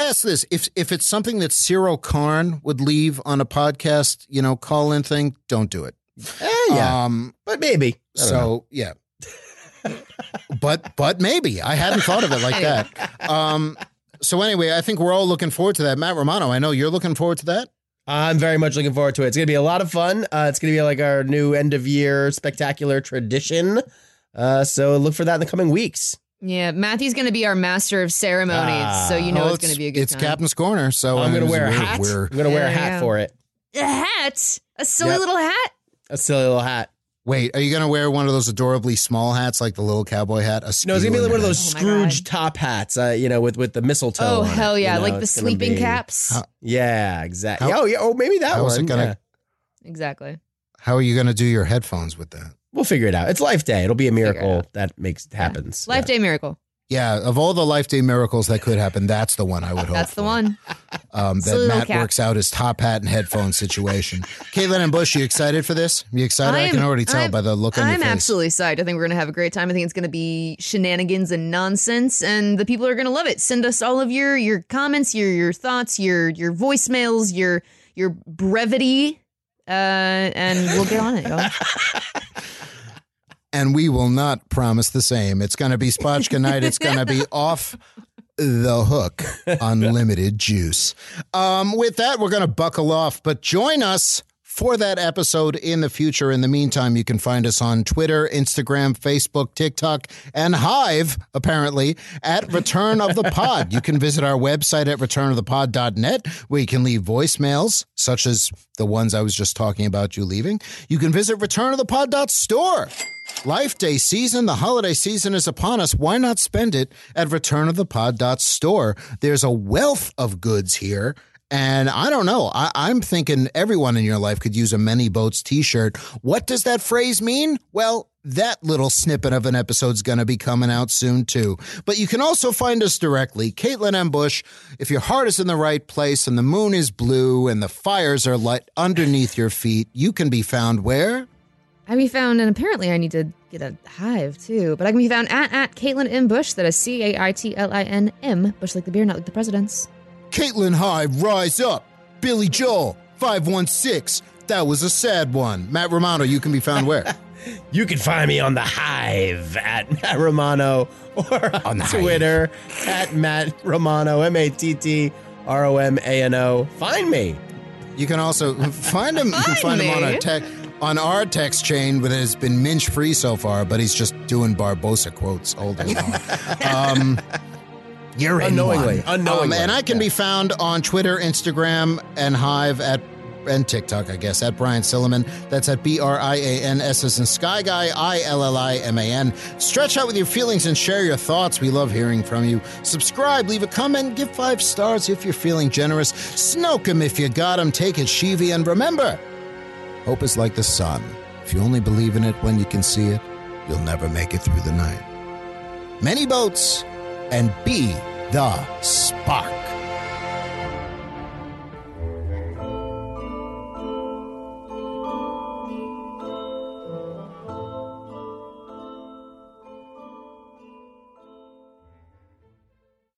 ask this, if if it's something that Syril Karn would leave on a podcast, you know, call in thing, don't do it. Eh, yeah, Um, but maybe. Don't know. so yeah, but but maybe I hadn't thought of it like that. Um, so anyway, I think we're all looking forward to that. Matt Romano, I know you're looking forward to that. I'm very much looking forward to it. It's going to be a lot of fun. Uh, it's going to be like our new end of year spectacular tradition. Uh, so look for that in the coming weeks. Yeah, Matthew's going to be our master of ceremonies, so you know Well, it's, going to be a good It's time. Captain's Corner, so I'm going to wear a we're- hat. we're- I'm going to wear a hat go. for it. a hat, a silly Yep. little hat. A silly little hat. Wait, are you going to wear one of those adorably small hats, like the little cowboy hat? A No, it's gonna be like one of those Oh Scrooge top hats, uh, you know, with with the mistletoe. Oh on hell yeah, you know, like the sleeping be- caps. How- Yeah, exactly. How- oh yeah. Oh, maybe that how is one. gonna- yeah. exactly. How are you going to do your headphones with that? We'll figure it out. It's Life Day. It'll be a miracle that makes happens. Life Yeah. Day miracle. Yeah, of all the life day miracles that could happen, that's the one I would hope. That's the one. um, that Matt works out his top hat and headphone situation. Caitlin M. Busch, you excited for this? You excited? I, can already tell I'm- by the look on I'm your face. absolutely psyched. I think we're gonna have a great time. I think it's gonna be shenanigans and nonsense, and the people are gonna love it. Send us all of your your comments, your your thoughts, your your voicemails, your your brevity, uh, and we'll get on it, y'all. and we will not promise the same. It's going to be Spotchka night. It's going to be off the hook, unlimited juice. Um, with that, we're going to buckle off, but join us for that episode in the future. In the meantime, you can find us on Twitter, Instagram, Facebook, TikTok, and Hive, apparently, at Return of the Pod. You can visit our website at returnofthepod.net where you can leave voicemails, such as the ones I was just talking about you leaving. You can visit returnofthepod.store. Life Day season, the holiday season is upon us. Why not spend it at returnofthepod.store? There's a wealth of goods here. And I don't know. I, I'm thinking everyone in your life could use a Many Boats t shirt. What does that phrase mean? Well, that little snippet of an episode's going to be coming out soon, too. But you can also find us directly, Caitlin M. Busch. If your heart is in the right place and the moon is blue and the fires are lit underneath your feet, you can be found where? I can be found, and apparently I need to get a hive too. But I can be found at at Caitlin M Busch. That is C A I T L I N M Busch, like the beer, not like the president's. Caitlin Hive, rise up. Billy Joel, 516. That was a sad one. Matt Romano, you can be found where? You can find me on the Hive at Matt Romano or on, Twitter at Matt Romano, M A T T R O M A N O. Find me. You can also find him. you can find him on our tech on our text chain, but it's been minch free so far. But he's just doing Barbossa quotes all day long. um, you're in one. unknowingly, Um, and I can be found on Twitter, Instagram, and Hive at and TikTok, I guess, at Brian Silliman. That's at B R I A N S as in Sky Guy, I L L I M A N. Stretch out with your feelings and share your thoughts. We love hearing from you. Subscribe, leave a comment, give five stars if you're feeling generous. Snoke 'em if you got got 'em. Take it, Shivi. And remember, hope is like the sun. If you only believe in it when you can see it, you'll never make it through the night. Many boats and be the spark.